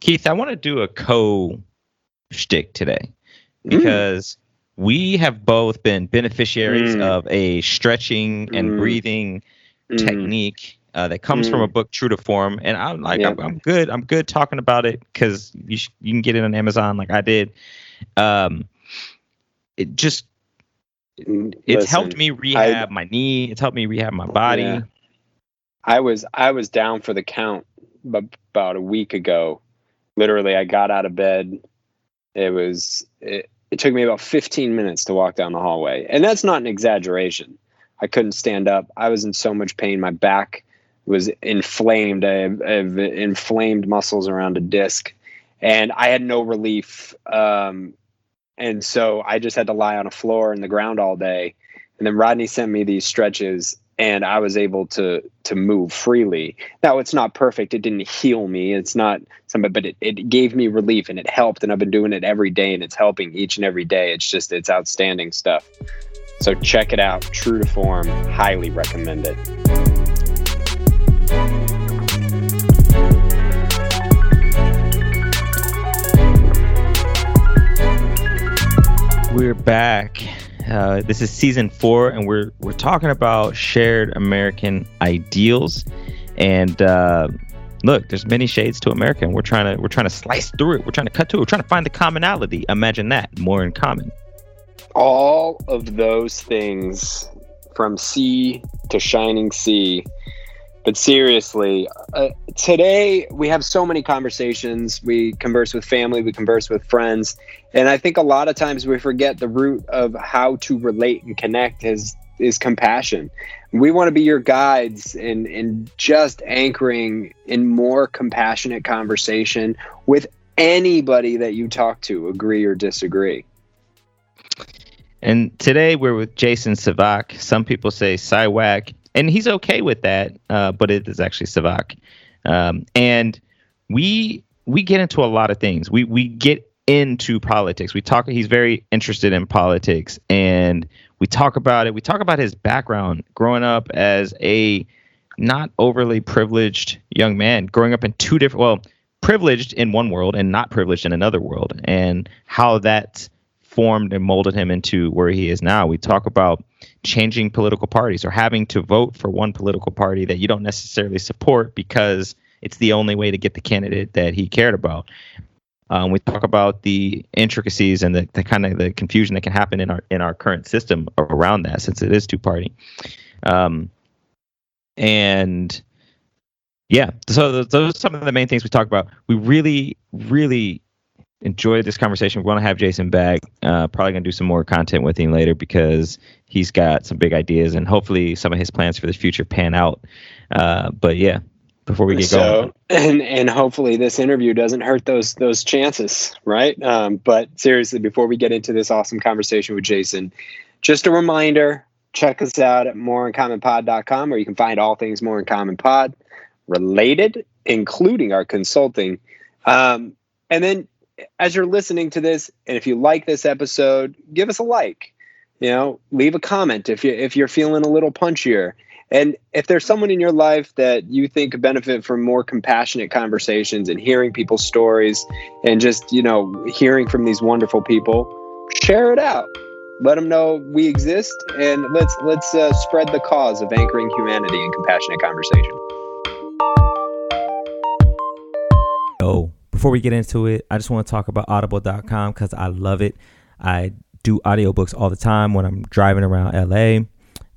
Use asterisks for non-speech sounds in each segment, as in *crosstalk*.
Keith, I want to do a co shtick today because mm. we have both been beneficiaries mm. of a stretching and mm. breathing mm. technique uh, that comes from a mm. book, True to Form. And I'm like, I'm, I'm, good. I'm good talking about it because you sh- you can get it on Amazon like I did. Um, it just it's Listen, helped me rehab I, my knee. It's helped me rehab my body. Yeah. I was I was down for the count about a week ago. Literally, I got out of bed. It was it, it took me about 15 minutes to walk down the hallway, and that's not an exaggeration. I couldn't stand up. I was in so much pain. My back was inflamed. I have, I have inflamed muscles around a disc, and I had no relief. Um, and so I just had to lie on a floor in the ground all day. And then Rodney sent me these stretches and I was able to to move freely. Now it's not perfect. It didn't heal me. It's not something, but it, it gave me relief and it helped. And I've been doing it every day and it's helping each and every day. It's just it's outstanding stuff. So check it out. True to form. Highly recommend it. We're back. Uh, this is season four, and we're we're talking about shared American ideals. And uh, look, there's many shades to America, and we're trying to we're trying to slice through it. We're trying to cut through it. We're trying to find the commonality. Imagine that, more in common. All of those things, from sea to shining sea, but seriously, uh, today we have so many conversations. We converse with family, we converse with friends, and I think a lot of times we forget the root of how to relate and connect is is compassion. We want to be your guides in in just anchoring in more compassionate conversation with anybody that you talk to, agree or disagree. And today we're with Jason Savak. Some people say Siwak and he's okay with that. Uh, but it is actually Savak, um, and we we get into a lot of things. We we get into politics. We talk. He's very interested in politics, and we talk about it. We talk about his background, growing up as a not overly privileged young man, growing up in two different well privileged in one world and not privileged in another world and how that formed and molded him into where he is now. We talk about changing political parties or having to vote for one political party that you don't necessarily support because it's the only way to get the candidate that he cared about. Um, we talk about the intricacies and the, the kind of the confusion that can happen in our in our current system around that, since it is two party. Um, and yeah, so those are some of the main things we talk about. We really, really enjoyed this conversation. We're going to have Jason back. Uh, probably going to do some more content with him later because he's got some big ideas and hopefully some of his plans for the future pan out. Uh, but yeah, before we get so, going, and and hopefully this interview doesn't hurt those those chances, right? Um, but seriously, before we get into this awesome conversation with Jason, just a reminder: check us out at moreincommonpod.com, where you can find all things more in common pod related, including our consulting. Um, and then as you're listening to this, and if you like this episode, give us a like. You know, leave a comment if you if you're feeling a little punchier. And if there's someone in your life that you think could benefit from more compassionate conversations and hearing people's stories and just, you know, hearing from these wonderful people, share it out. Let them know we exist and let's let's uh, spread the cause of anchoring humanity in compassionate conversation. Before we get into it, I just want to talk about audible.com because I love it. I do audiobooks all the time when I'm driving around LA.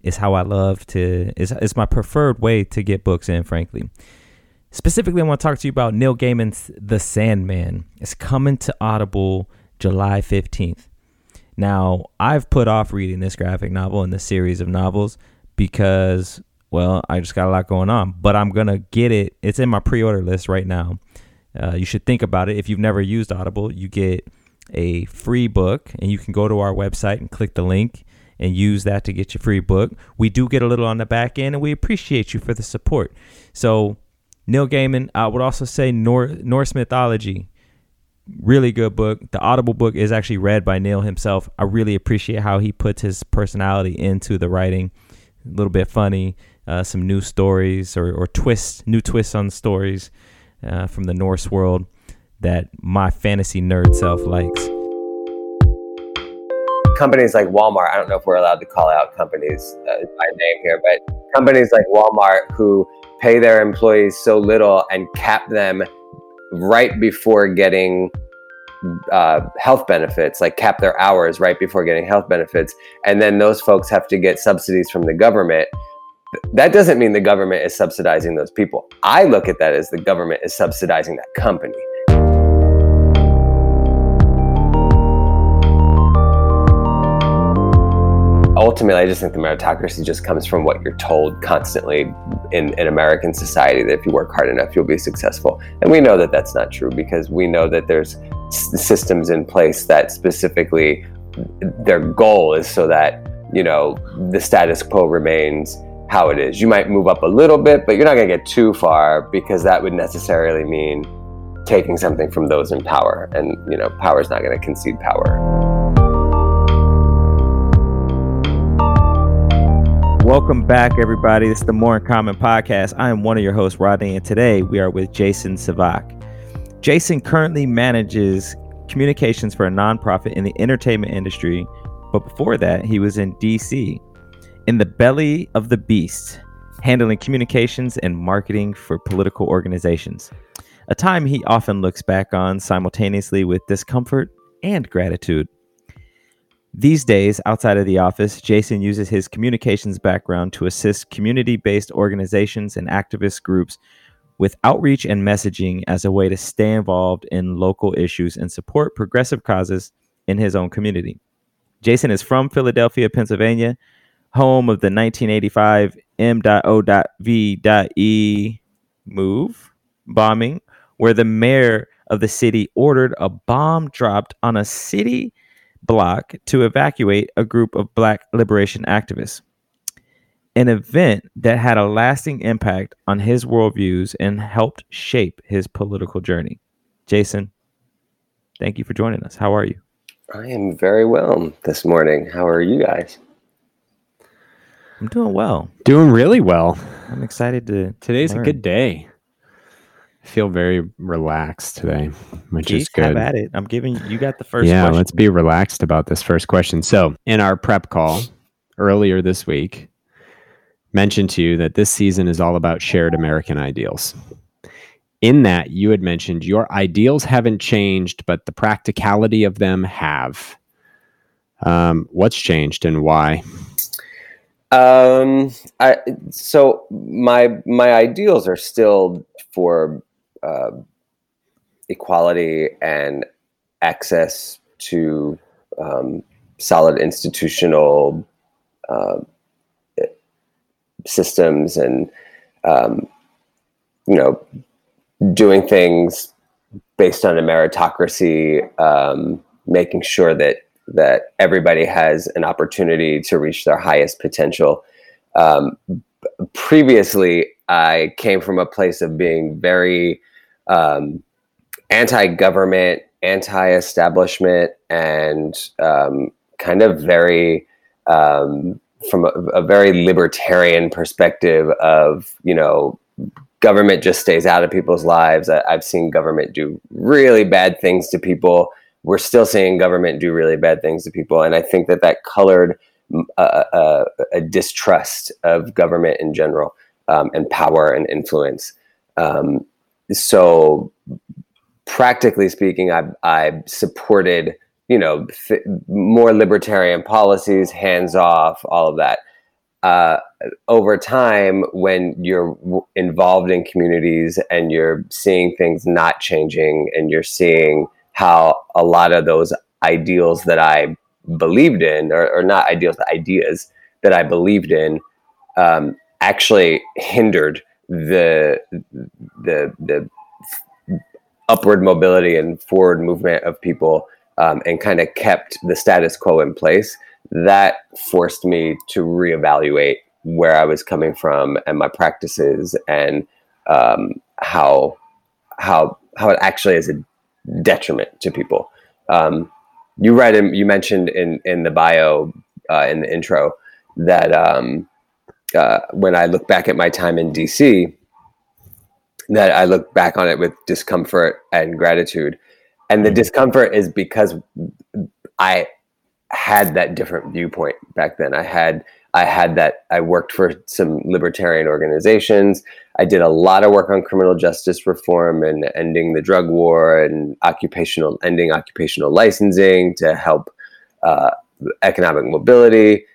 It's how I love to, it's, it's my preferred way to get books in, frankly. Specifically, I want to talk to you about Neil Gaiman's The Sandman. It's coming to Audible July 15th. Now, I've put off reading this graphic novel and this series of novels because, well, I just got a lot going on, but I'm going to get it. It's in my pre order list right now. Uh, you should think about it. If you've never used Audible, you get a free book, and you can go to our website and click the link and use that to get your free book. We do get a little on the back end, and we appreciate you for the support. So, Neil Gaiman, I would also say Nor- Norse mythology, really good book. The Audible book is actually read by Neil himself. I really appreciate how he puts his personality into the writing. A little bit funny, uh, some new stories or, or twists, new twists on stories uh, from the Norse world. that my fantasy nerd self likes. Companies like Walmart, I don't know if we're allowed to call out companies uh, by name here, but companies like Walmart who pay their employees so little and cap them right before getting uh, health benefits, like cap their hours right before getting health benefits. And then those folks have to get subsidies from the government. That doesn't mean the government is subsidizing those people. I look at that as the government is subsidizing that company. ultimately, I just think the meritocracy just comes from what you're told constantly in, in American society that if you work hard enough, you'll be successful. And we know that that's not true because we know that there's systems in place that specifically their goal is so that, you know, the status quo remains how it is. You might move up a little bit, but you're not going to get too far because that would necessarily mean taking something from those in power. And, you know, power is not going to concede power. Welcome back, everybody. This is the More in Common podcast. I am one of your hosts, Rodney, and today we are with Jason Savak. Jason currently manages communications for a nonprofit in the entertainment industry, but before that, he was in DC, in the belly of the beast, handling communications and marketing for political organizations. A time he often looks back on simultaneously with discomfort and gratitude. These days, outside of the office, Jason uses his communications background to assist community based organizations and activist groups with outreach and messaging as a way to stay involved in local issues and support progressive causes in his own community. Jason is from Philadelphia, Pennsylvania, home of the 1985 M.O.V.E move bombing, where the mayor of the city ordered a bomb dropped on a city block to evacuate a group of black liberation activists. An event that had a lasting impact on his worldviews and helped shape his political journey. Jason, thank you for joining us. How are you? I am very well this morning. How are you guys? I'm doing well. Doing really well. I'm excited to. Today's learn. a good day. I feel very relaxed today, which Keith, is good. Have at it. I'm giving you got the first. Yeah, question. let's be relaxed about this first question. So, in our prep call earlier this week, mentioned to you that this season is all about shared American ideals. In that, you had mentioned your ideals haven't changed, but the practicality of them have. Um, what's changed and why? Um, I so my my ideals are still for uh, equality and access to um, solid institutional uh, systems and um, you know doing things based on a meritocracy um, making sure that that everybody has an opportunity to reach their highest potential um, previously i came from a place of being very um, anti-government, anti-establishment, and um, kind of very um, from a, a, very libertarian perspective of you know government just stays out of people's lives. I, I've seen government do really bad things to people. We're still seeing government do really bad things to people, and I think that that colored a, distrust of government in general um, and power and influence. Um, so practically speaking, I, I supported, you know, more libertarian policies, hands off, all of that. Uh, over time, when you're involved in communities and you're seeing things not changing and you're seeing how a lot of those ideals that I believed in, or, or not ideals, ideas that I believed in, um, actually hindered the the the upward mobility and forward movement of people um, and kind of kept the status quo in place. That forced me to reevaluate where I was coming from and my practices and um, how how how it actually is a detriment to people. Um, you read and you mentioned in in the bio uh, in the intro that um, uh, when I look back at my time in DC, that I look back on it with discomfort and gratitude. And the discomfort is because I had that different viewpoint back then. I had I had that I worked for some libertarian organizations. I did a lot of work on criminal justice reform and ending the drug war and occupational ending occupational licensing to help uh, economic mobility.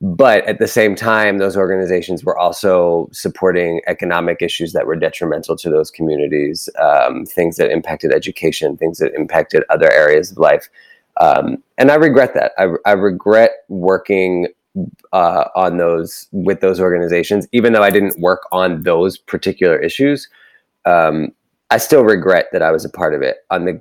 But at the same time, those organizations were also supporting economic issues that were detrimental to those communities, um, things that impacted education, things that impacted other areas of life. Um, and I regret that. I, I regret working uh, on those with those organizations, even though I didn't work on those particular issues. Um, I still regret that I was a part of it. On the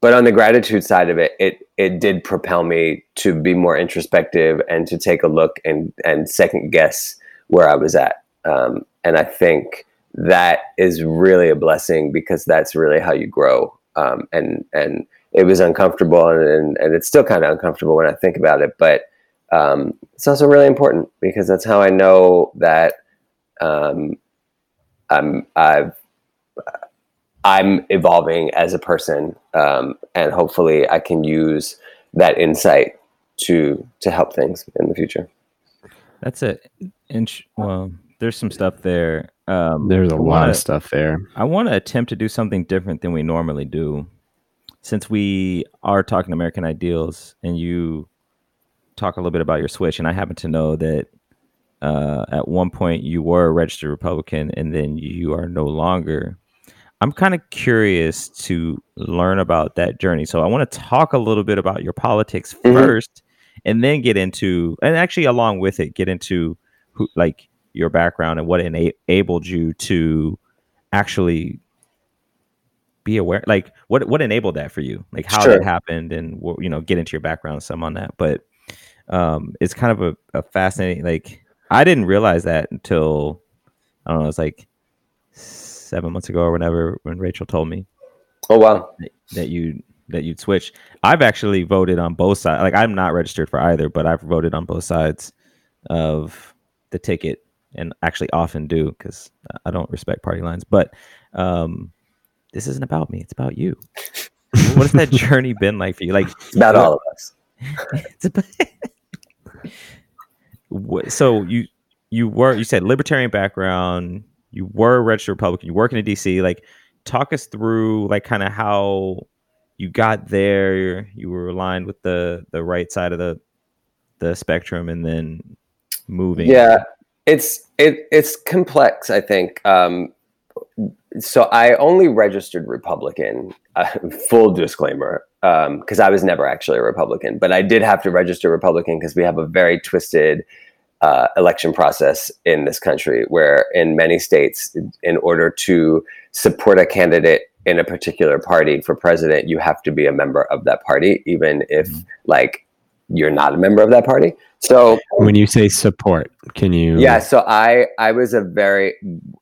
but on the gratitude side of it, it it did propel me to be more introspective and to take a look and and second guess where I was at. Um, and I think that is really a blessing because that's really how you grow. Um, and and it was uncomfortable and, and, and it's still kind of uncomfortable when I think about it, but um, it's also really important because that's how I know that um, I'm I've I'm evolving as a person, um, and hopefully I can use that insight to to help things in the future. That's it. And sh- well, there's some stuff there. Um, There's a lot wanna- of stuff there. I want to attempt to do something different than we normally do, since we are talking American ideals, and you talk a little bit about your switch. And I happen to know that uh, at one point you were a registered Republican, and then you are no longer. I'm kind of curious to learn about that journey. So I want to talk a little bit about your politics Mhm. first, and then get into, and actually along with it, get into who, like your background and what enabled you to actually be aware like what what enabled that for you like how Sure. that happened and you know get into your background some on that but um it's kind of a, a fascinating like i didn't realize that until i don't know it's like seven months ago or whenever when rachel told me Oh wow! that you that you'd switch i've actually voted on both sides like i'm not registered for either but i've voted on both sides of the ticket and actually often do because i don't respect party lines but um this isn't about me it's about you *laughs* what has that journey been like for you like It's about what- all of us. *laughs* it's about So you you were you said libertarian background you were a registered republican you work in dc like talk us through like kind of how you got there you were aligned with the the right side of the the spectrum and then moving Yeah, it's it it's complex. I think. Um, so I only registered Republican. Uh, *laughs* full disclaimer, because I was never actually a Republican, but I did have to register Republican because we have a very twisted uh, election process in this country, where in many states, in order to support a candidate in a particular party for president, you have to be a member of that party, even if like you're not a member of that party. So When you say support, can you? yeah, so I I was a very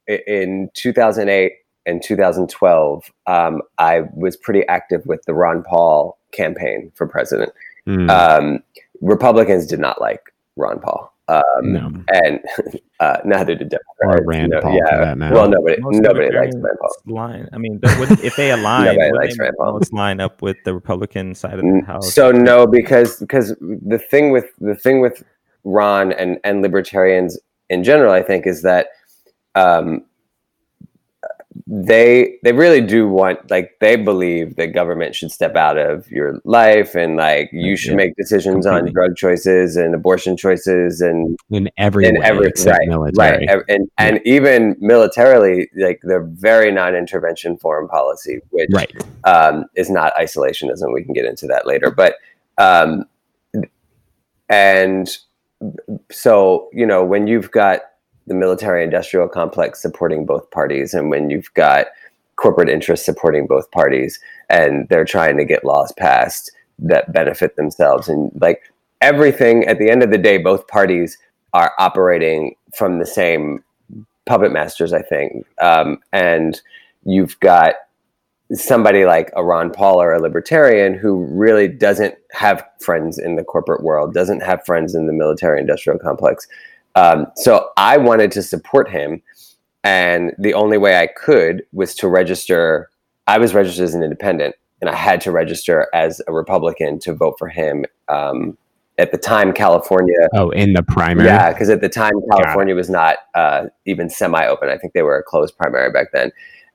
in 2008 and 2012. Um, I was pretty active with the Ron Paul campaign for president. Mm, Um, Republicans did not like Ron Paul, um, no. and *laughs* uh, neither did Democrats. Or Rand No, Paul, for that well, nobody Most nobody likes Rand Paul. line i mean would, if they *laughs* align Nobody would likes they Rand Paul. line up with the republican side of the house So no, because because the thing with the thing with Ron and and libertarians in general, I think, is that um, they they really do want like they believe that government should step out of your life and like you should Yeah, make decisions on drug choices and abortion choices and in every in way every right, military. right, and and even militarily, like they're very non-intervention foreign policy, which Right. um, is not isolationism. We can get into that later, but um, and so you know when you've got the military-industrial complex supporting both parties, and when you've got corporate interests supporting both parties, and they're trying to get laws passed that benefit themselves, and like everything at the end of the day, both parties are operating from the same puppet masters, I think. Um, and you've got somebody like a Ron Paul or a libertarian who really doesn't have friends in the corporate world, doesn't have friends in the military industrial complex. Um, so I wanted to support him and the only way I could was to register. I was registered as an independent, and I had to register as a Republican to vote for him. Um, at the time, California. Oh, in the primary. Yeah, because at the time California was not uh, even semi-open. I think they were a closed primary back then.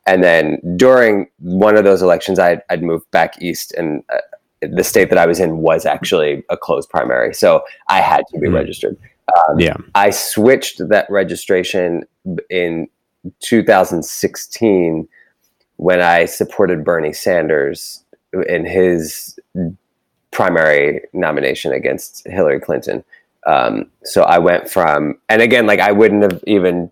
And then during one of those elections, I'd, I'd moved back east, and uh, the state that I was in was actually a closed primary, so I had to be Mhm. registered. Um, Yeah. I switched that registration in 2016 when I supported Bernie Sanders in his primary nomination against Hillary Clinton. Um, so I went from, and again, like I wouldn't have even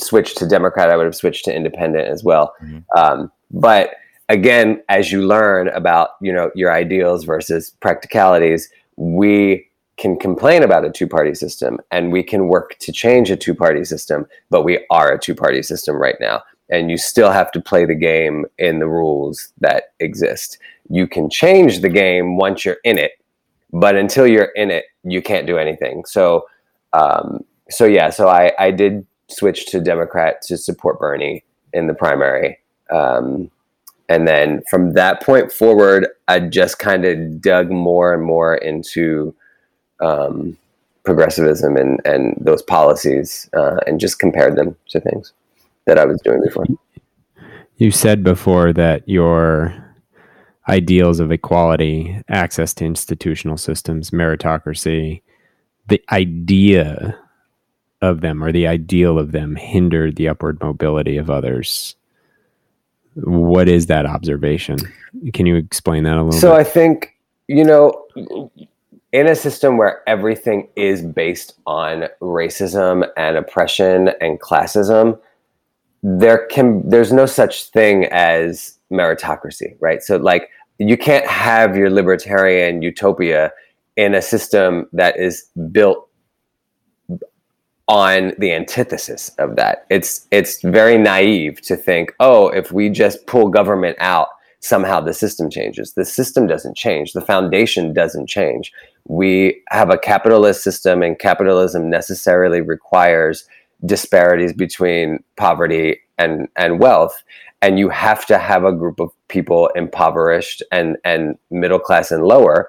switched to Democrat. I would have switched to Independent as well. Mhm. Um, but again, as you learn about you know your ideals versus practicalities, we can complain about a two-party system and we can work to change a two-party system, but we are a two-party system right now. And you still have to play the game in the rules that exist. You can change the game once you're in it, but until you're in it, you can't do anything. So, um, so yeah, so I, I did switch to Democrat to support Bernie in the primary. Um, and then from that point forward, I just kind of dug more and more into um, progressivism and, and those policies uh, and just compared them to things that I was doing before. You said before that your ideals of equality, access to institutional systems, meritocracy, the idea of them or the ideal of them hindered the upward mobility of others. What is that observation? Can you explain that a little So bit? I think, you know, in a system where everything is based on racism and oppression and classism, there can there's no such thing as meritocracy, right? So like you can't have your libertarian utopia in a system that is built on the antithesis of that. It's it's very naive to think, oh, if we just pull government out, somehow the system changes. The system doesn't change. The foundation doesn't change. We have a capitalist system, and capitalism necessarily requires disparities between poverty and and wealth. And you have to have a group of people impoverished and and middle class and lower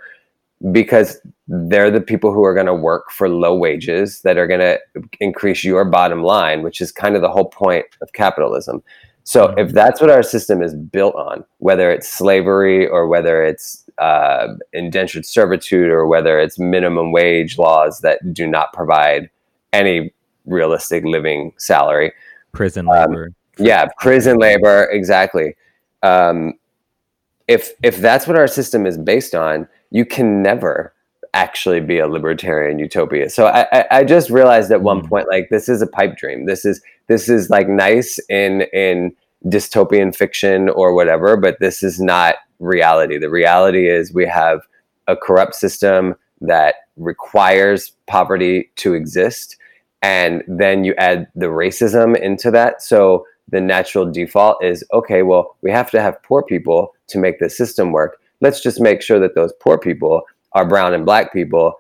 because they're the people who are going to work for low wages that are going to increase your bottom line, which is kind of the whole point of capitalism. So if that's what our system is built on, whether it's slavery or whether it's uh, indentured servitude or whether it's minimum wage laws that do not provide any realistic living salary, Prison Um, labor. yeah, prison labor, exactly. Um, if if that's what our system is based on, you can never actually be a libertarian utopia. So I, I, I just realized at one Mm. point, like this is a pipe dream. This is this is like nice in in dystopian fiction or whatever, but this is not reality. The reality is we have a corrupt system that requires poverty to exist and then you add the racism into that. So the natural default is okay well we have to have poor people to make the system work. Let's just make sure that those poor people are brown and black people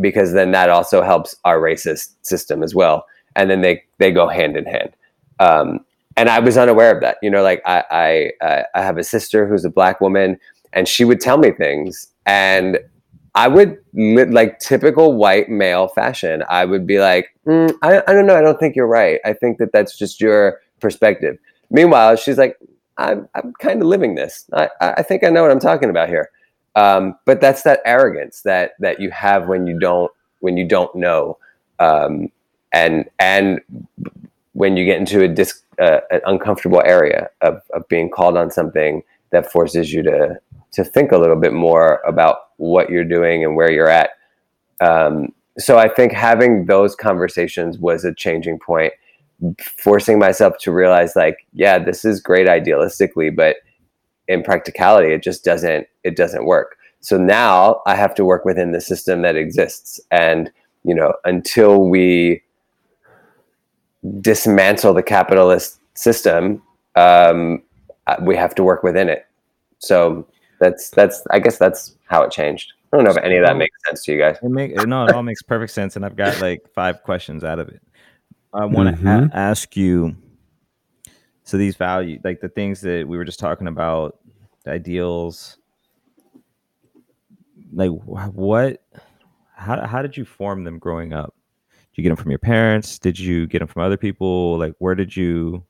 because then that also helps our racist system as well. And then they they go hand in hand. Um, and i was unaware of that you know like i i I- have a sister who's a black woman and she would tell me things and I would like typical white male fashion. I would be like, mm, I, I don't know. I don't think you're right. I think that that's just your perspective. Meanwhile, she's like, I'm, I'm kind of living this. I, I think I know what I'm talking about here. Um, but that's that arrogance that that you have when you don't when you don't know, um, and and when you get into a dis, an uncomfortable area of, of being called on something that forces you to to think a little bit more about what you're doing and where you're at. Um, so I think having those conversations was a changing point, forcing myself to realize like, yeah, this is great idealistically, but in practicality, it just doesn't it doesn't work. So now I have to work within the system that exists, and you know, until we dismantle the capitalist system, um, uh, we have to work within it. So that's that's I guess that's how it changed. I don't know if any of that makes sense to you guys. It make no, it all makes perfect sense, and I've got like five questions out of it. I want to Mhm. a- ask you so these value like the things that we were just talking about the ideals like what how, how did you form them growing up did you get them from your parents did you get them from other people like where did you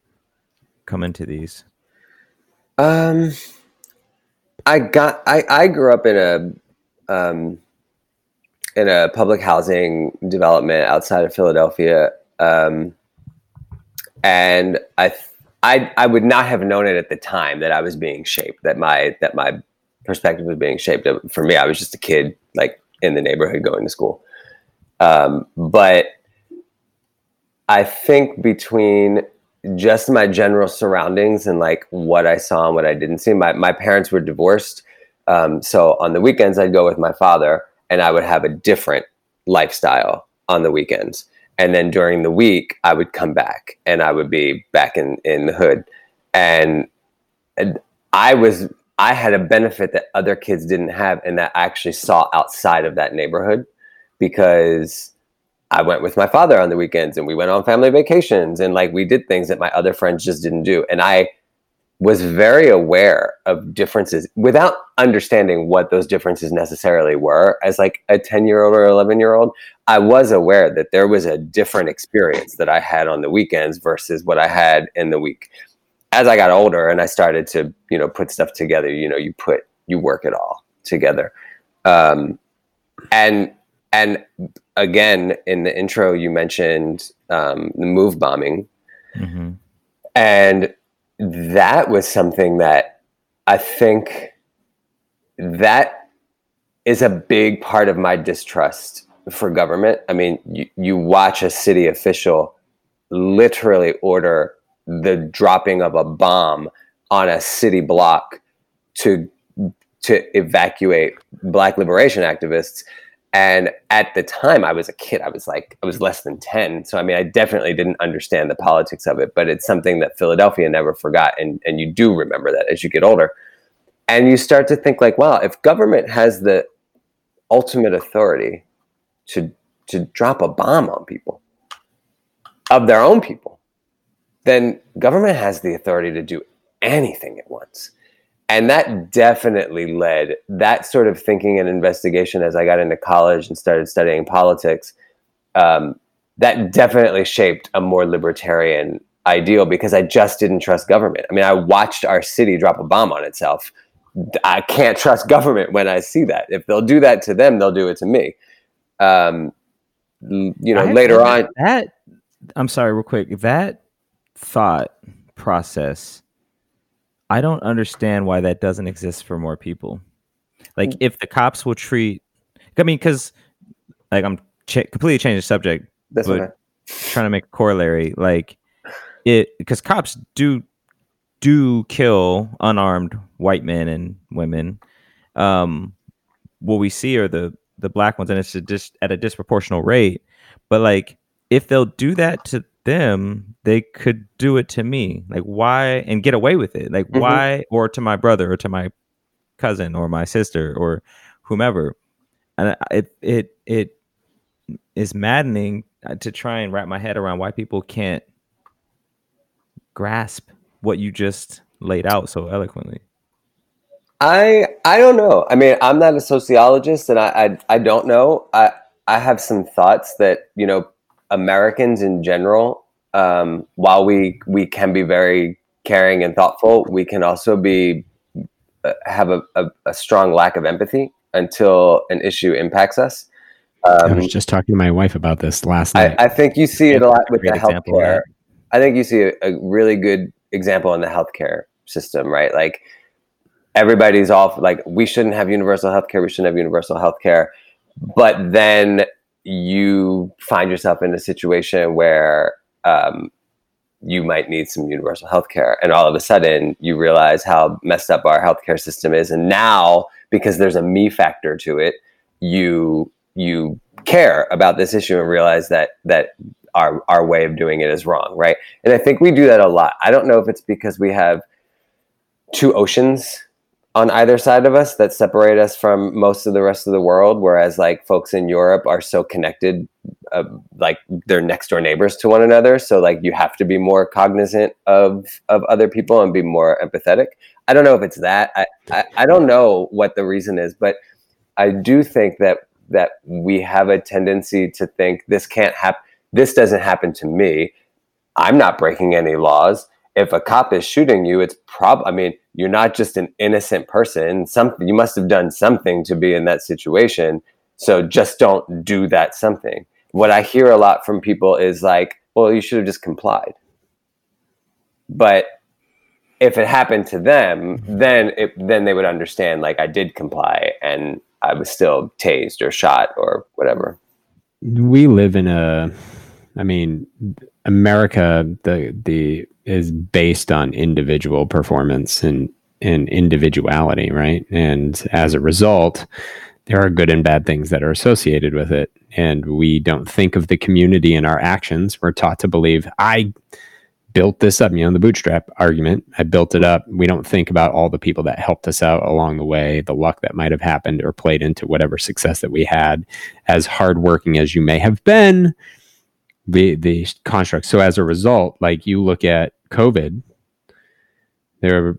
come into these Um, I got. I I grew up in a um, in a public housing development outside of Philadelphia, um, and I I I would not have known it at the time that I was being shaped. That my that my perspective was being shaped. For me, I was just a kid, like in the neighborhood going to school. Um, but I think between just my general surroundings and like what I saw and what I didn't see. My my parents were divorced, um, so on the weekends I'd go with my father, and I would have a different lifestyle on the weekends. And then during the week, I would come back, and I would be back in in the hood, and, and I was I had a benefit that other kids didn't have, and that I actually saw outside of that neighborhood because I went with my father on the weekends and we went on family vacations and like we did things that my other friends just didn't do. And I was very aware of differences without understanding what those differences necessarily were. As like a 10 year old or 11 year old, I was aware that there was a different experience that I had on the weekends versus what I had in the week. As I got older and I started to, you know, put stuff together, you know, you put, you work it all together. Um, and and again in the intro you mentioned um, the move bombing. Mm-hmm. and that was something that i think that is a big part of my distrust for government. I mean you, you watch a city official literally order the dropping of a bomb on a city block to to evacuate black liberation activists and at the time, I was a kid. I was like, I was less than 10. So, I mean, I definitely didn't understand the politics of it, but it's something that Philadelphia never forgot. And, and you do remember that as you get older. And you start to think, like, wow, if government has the ultimate authority to, to drop a bomb on people, of their own people, then government has the authority to do anything it wants and that definitely led that sort of thinking and investigation as I got into college and started studying politics. Um, that definitely shaped a more libertarian ideal because I just didn't trust government. I mean, I watched our city drop a bomb on itself. I can't trust government when I see that. If they'll do that to them, they'll do it to me. Um, you know, later on. That I'm sorry, real quick. That thought process I don't understand why that doesn't exist for more people. Like, if the cops will treat, I mean, because like I'm ch- completely changing the subject, That's but okay. trying to make a corollary. Like, it because cops do do kill unarmed white men and women. Um, what we see are the the black ones, and it's just at a disproportional rate. But like, if they'll do that to them, they could do it to me. Like why and get away with it? Like mm-hmm. why or to my brother or to my cousin or my sister or whomever. And it it it is maddening uh, to try and wrap my head around why people can't grasp what you just laid out so eloquently. I I don't know. I mean, I'm not a sociologist, and I I, I don't know. I I have some thoughts that you know Americans in general, um, while we we can be very caring and thoughtful, we can also be uh, have a, a, a, strong lack of empathy until an issue impacts us. Um, I was just talking to my wife about this last night. I, I think you see it a lot with the healthcare. I think you see a, a really good example in the healthcare system, right? Like everybody's off like we shouldn't have universal healthcare, we shouldn't have universal healthcare. But then you find yourself in a situation where um, you might need some universal health care. And all of a sudden, you realize how messed up our healthcare system is. And now, because there's a me factor to it, you you care about this issue and realize that that our our way of doing it is wrong, right? And I think we do that a lot. I don't know if it's because we have two oceans on either side of us that separate us from most of the rest of the world whereas like folks in europe are so connected uh, like they're next door neighbors to one another. So like you have to be more cognizant of of other people and be more empathetic. I don't know if it's that. I i, I don't know what the reason is but i do think that that we have a tendency to think this can't happen this doesn't happen to me. I'm not breaking any laws. If a cop is shooting you it's prob i mean you're not just an innocent person. Something you must have done something to be in that situation. So just don't do that something. What i hear a lot from people is like well you should have just complied. But if it happened to them then it then they would understand like i did comply and i was still tased or shot or whatever. We live in a i mean america the the is based on individual performance and and individuality, right? And as a result, there are good and bad things that are associated with it. And we don't think of the community in our actions. We're taught to believe I built this up, you know, the bootstrap argument. I built it up. We don't think about all the people that helped us out along the way, the luck that might have happened or played into whatever success that we had. As hardworking as you may have been, the the construct. So as a result, like you look at COVID, there are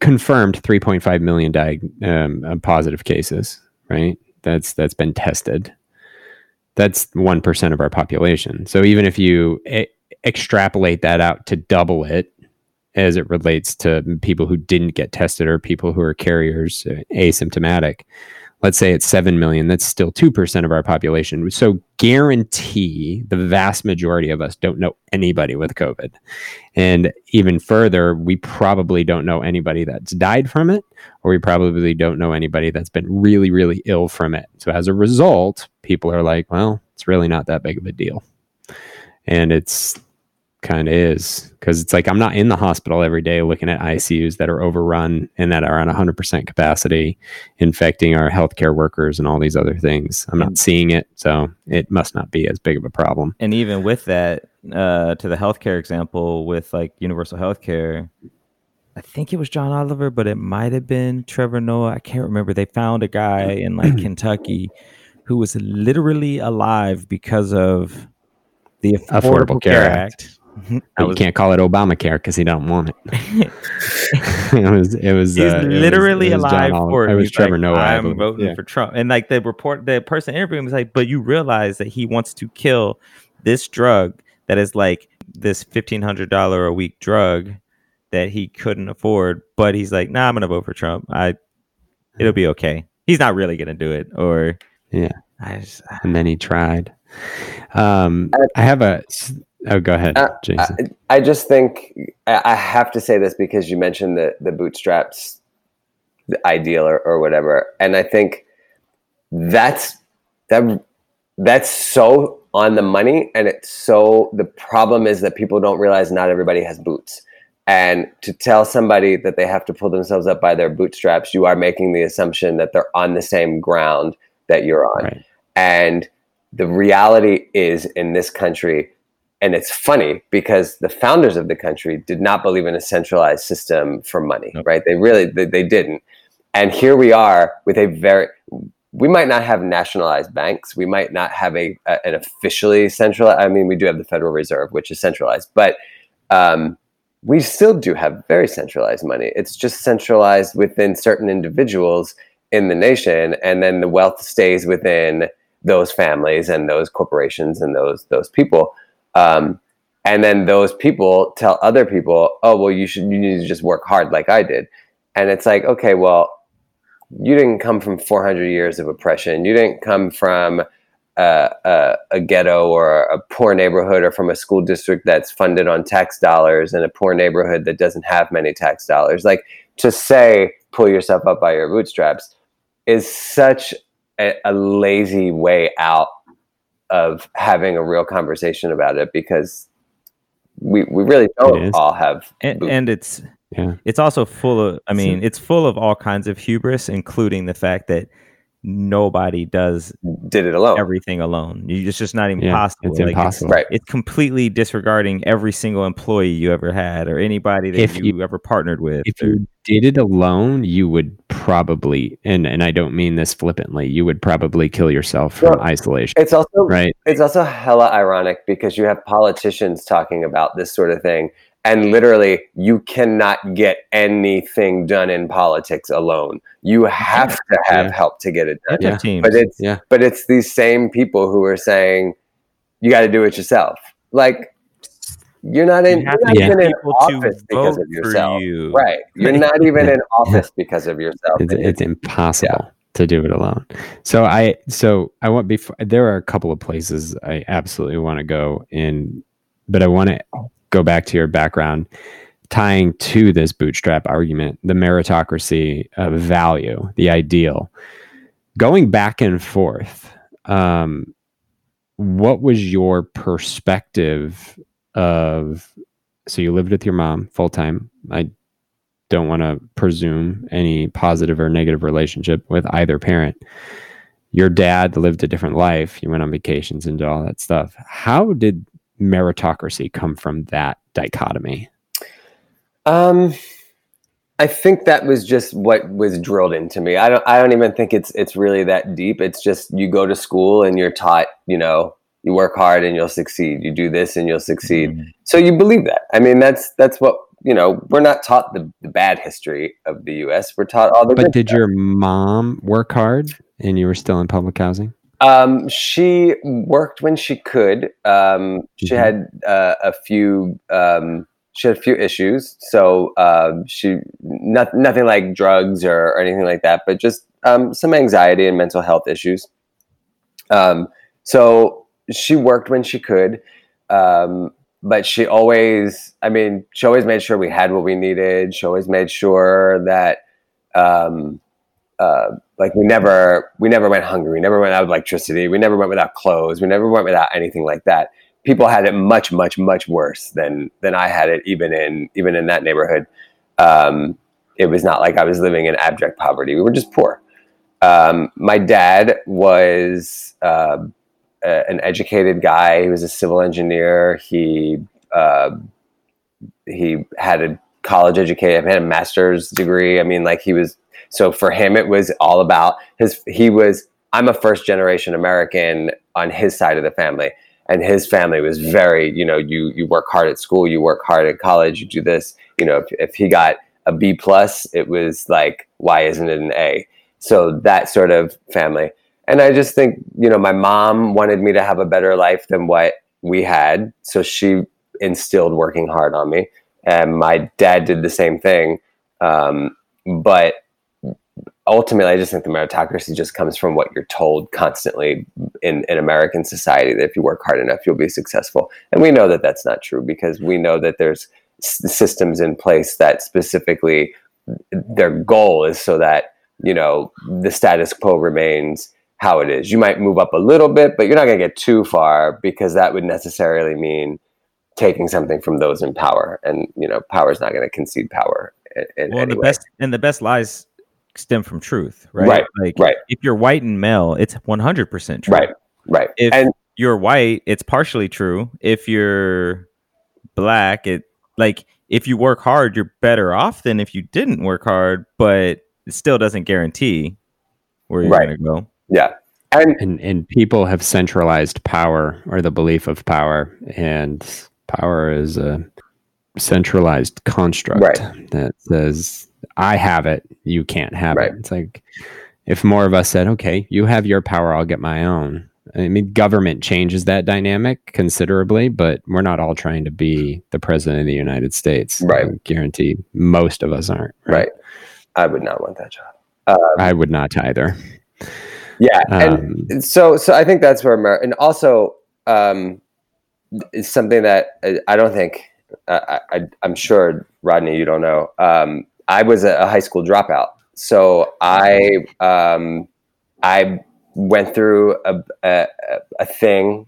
confirmed 3.5 million diag- um, uh, positive cases. Right, that's that's been tested. That's one percent of our population. So even if you e- extrapolate that out to double it, as it relates to people who didn't get tested or people who are carriers uh, asymptomatic, let's say it's 7 million, that's still 2% of our population. So guarantee the vast majority of us don't know anybody with COVID. And even further, we probably don't know anybody that's died from it, or we probably don't know anybody that's been really, really ill from it. So as a result, people are like, well, it's really not that big of a deal. And it's kind of is because it's like I'm not in the hospital every day looking at ICUs that are overrun and that are on 100% capacity, infecting our healthcare workers and all these other things. I'm not seeing it, so it must not be as big of a problem. And even with that, uh, to the healthcare example with like universal healthcare, I think it was John Oliver, but it might have been Trevor Noah. I can't remember. They found a guy *clears throat* in like Kentucky who was literally alive because of the Affordable, Affordable Care, Act. Act Mm-hmm. But was, you can't call it Obamacare because he don't want it. *laughs* it was it was he's uh, literally it was, it was alive for it. Was Trevor like, Noah. I'm voting yeah. for Trump, and like the report, the person interviewing was like, "But you realize that he wants to kill this drug that is like this fifteen hundred dollar a week drug that he couldn't afford, but he's like, nah, I'm gonna vote for Trump. I, it'll be okay. He's not really gonna do it, or yeah. Just, and then he tried. Um, I have a Oh, go ahead, uh, Jason. I, I, just think I have to say this because you mentioned the the bootstraps the ideal or, or whatever, and I think that's that that's so on the money, and it's so the problem is that people don't realize not everybody has boots. And to tell somebody that they have to pull themselves up by their bootstraps, you are making the assumption that they're on the same ground that you're on. Right. And the reality is in this country, and it's funny because the founders of the country did not believe in a centralized system for money nope. right? They really they, they, didn't. And here we are with a very we might not have nationalized banks. We might not have a, a an officially centralized i mean we do have the federal reserve which is centralized but um, we still do have very centralized money. It's just centralized within certain individuals in the nation and then the wealth stays within those families and those corporations and those those people um, and then those people tell other people, "Oh, well, you should you need to just work hard like I did." And it's like, okay, well, you didn't come from 400 years of oppression. You didn't come from uh, a, a, ghetto or a poor neighborhood or from a school district that's funded on tax dollars and a poor neighborhood that doesn't have many tax dollars. Like to say, pull yourself up by your bootstraps is such a, a lazy way out of having a real conversation about it because we we really don't all have and, and, it's yeah. it's also full of i mean so, it's full of all kinds of hubris including the fact that nobody does did it alone. everything alone. You, it's just not even yeah, possible it's like impossible. It's, right. it's completely disregarding every single employee you ever had or anybody that if you, you ever partnered with if or, you did it alone, you would probably, and and I don't mean this flippantly, you would probably kill yourself from Well, isolation, It's also right? it's also hella ironic because you have politicians talking about this sort of thing and literally you cannot get anything done in politics alone you have to have Yeah. help to get it done Yeah. but it's Yeah. but it's these same people who are saying you got to do it yourself like you're not in You you're not even in office because of yourself you. right *laughs* you're not even in office because of yourself It's, it's impossible to do it alone. So I so I want before there are a couple of places I absolutely want to go in, but I want to go back to your background, tying to this bootstrap argument, the meritocracy of value, the ideal. Going back and forth, um, what was your perspective of? So you lived with your mom full time. I don't want to presume any positive or negative relationship with either parent. Your dad lived a different life. You went on vacations and did all that stuff. How did meritocracy come from that dichotomy? Um, I think that was just what was drilled into me. I don't. I don't even think it's it's really that deep. It's just you go to school and you're taught. You know, you work hard and you'll succeed. You do this and you'll succeed. Mhm. So you believe that. I mean, that's that's what you know. We're not taught the, the bad history of the U.S. We're taught all the. But did stuff. your mom work hard and you were still in public housing? Um, she worked when she could. Um, she Mhm. had uh, a few. Um, she had a few issues, so um, she not, nothing like drugs or, or anything like that, but just um, some anxiety and mental health issues. Um, so she worked when she could, um, but she always. I mean, she always made sure we had what we needed. She always made sure that. Um, uh, like we never we never went hungry we never went out of electricity we never went without clothes we never went without anything like that people had it much much much worse than than i had it even in even in that neighborhood um, it was not like i was living in abject poverty we were just poor um, my dad was uh, an educated guy. He was a civil engineer. He uh, he had a college education had a master's degree. I mean like he was so for him it was all about his he was i'm a first generation american on his side of the family. And his family was very you know you you work hard at school you work hard at college you do this. You know if, if he got a b plus it was like why isn't it an a? So that sort of family and i just think you know my mom wanted me to have a better life than what we had. So she instilled working hard on me. And my dad did the same thing. Um, but ultimately i just think the meritocracy just comes from what you're told constantly in, in american society that if you work hard enough you'll be successful. And we know that that's not true because we know that there's s- systems in place that specifically their goal is so that you know the status quo remains how it is you might move up a little bit but you're not going to get too far because that would necessarily mean taking something from those in power and you know power is not going to concede power in, Well, the way. best and the best lies stem from truth, right? Right, Like, right. if you're white and male, it's 100% true. right right If and you're white, it's partially true. If you're black, it like if you work hard, you're better off than if you didn't work hard, but it still doesn't guarantee where you're Right. going to go. Yeah and And and people have centralized power or the belief of power, and power is a centralized construct Right. that says I have it, you can't have Right. it. It's like if more of us said, "Okay, you have your power, I'll get my own." I mean, government changes that dynamic considerably, but we're not all trying to be the president of the United States. Right. I guarantee most of us aren't. right i would not want that job um, I would not either. Yeah Um, and so so i think that's where and also um it's something that I- i don't think I, I i'm sure rodney you don't know um i was a, a high school dropout. So i um i went through a a, a thing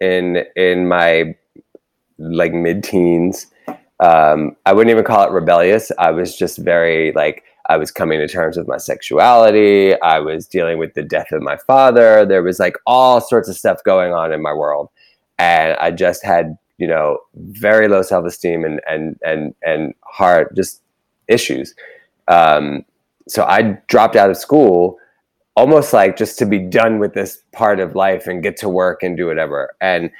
in in my like mid-teens. Um i wouldn't even call it rebellious. I was just very like I was coming to terms with my sexuality. I was dealing with the death of my father. There was like all sorts of stuff going on in my world. And I just had, you know, very low self esteem and, and, and, and hard just issues. Um, so I dropped out of school almost like just to be done with this part of life and get to work and do whatever. And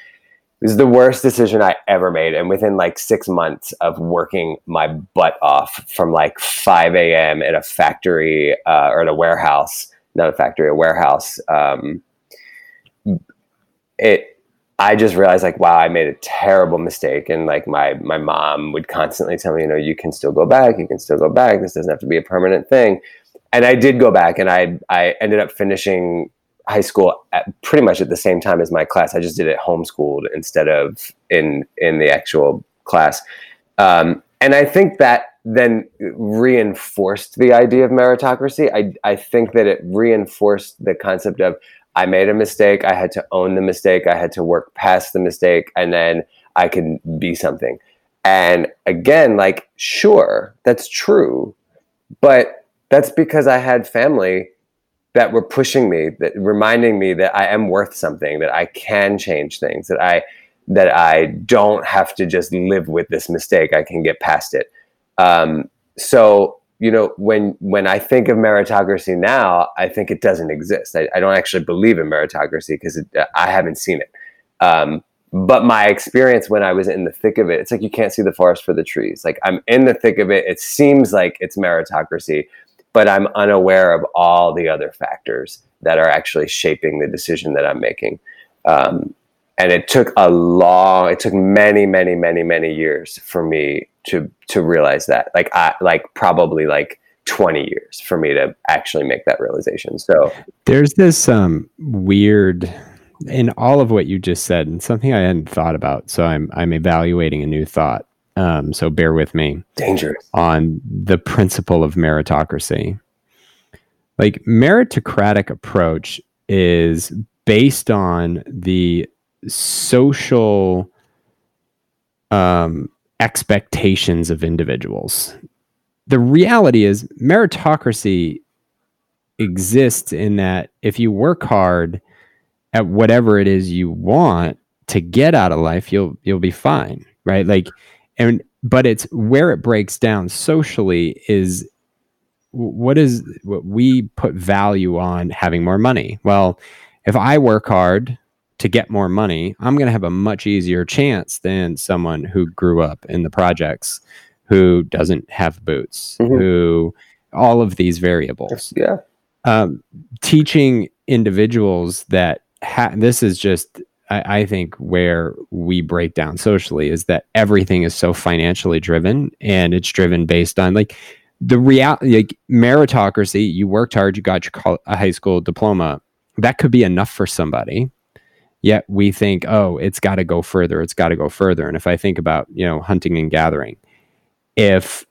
it was the worst decision I ever made. And within like six months of working my butt off from like 5 a.m. at a factory uh, or at a warehouse, not a factory, a warehouse, um, it I just realized like, wow, I made a terrible mistake. And like my my mom would constantly tell me, you know, you can still go back, you can still go back. This doesn't have to be a permanent thing. And I did go back and I I ended up finishing high school at pretty much at the same time as my class. I just did it homeschooled instead of in in the actual class. Um, and I think that then reinforced the idea of meritocracy. I I think that it reinforced the concept of I made a mistake. I had to own the mistake. I had to work past the mistake, and then I can be something. And again, like, sure, that's true, but that's because I had family that were pushing me, that reminding me that I am worth something, that I can change things, that I that I don't have to just live with this mistake. I can get past it. Um, so you know, when when I think of meritocracy now, I think it doesn't exist. I, I don't actually believe in meritocracy because I haven't seen it. Um, but my experience when I was in the thick of it, it's like you can't see the forest for the trees. Like I'm in the thick of it. It seems like it's meritocracy, but I'm unaware of all the other factors that are actually shaping the decision that I'm making. Um, and it took a long, it took many, many, many, many years for me to to realize that. Like i like probably like 20 years for me to actually make that realization. So there's this um weird in all of what you just said and something i hadn't thought about so i'm i'm evaluating a new thought um so bear with me dangerous on the principle of meritocracy like meritocratic approach is based on the social um expectations of individuals. The reality is, meritocracy exists in that if you work hard at whatever it is you want to get out of life, you'll you'll be fine, right? Like, and but it's where it breaks down socially is what is what we put value on having more money. Well, if I work hard to get more money, I'm going to have a much easier chance than someone who grew up in the projects, who doesn't have boots, mm-hmm. who all of these variables. Yeah. Um, teaching individuals that ha- this is just, I, I think, where we break down socially is that everything is so financially driven and it's driven based on like the reality, like meritocracy. You worked hard, you got your a high school diploma. That could be enough for somebody yet we think oh it's got to go further it's got to go further and if i think about you know hunting and gathering if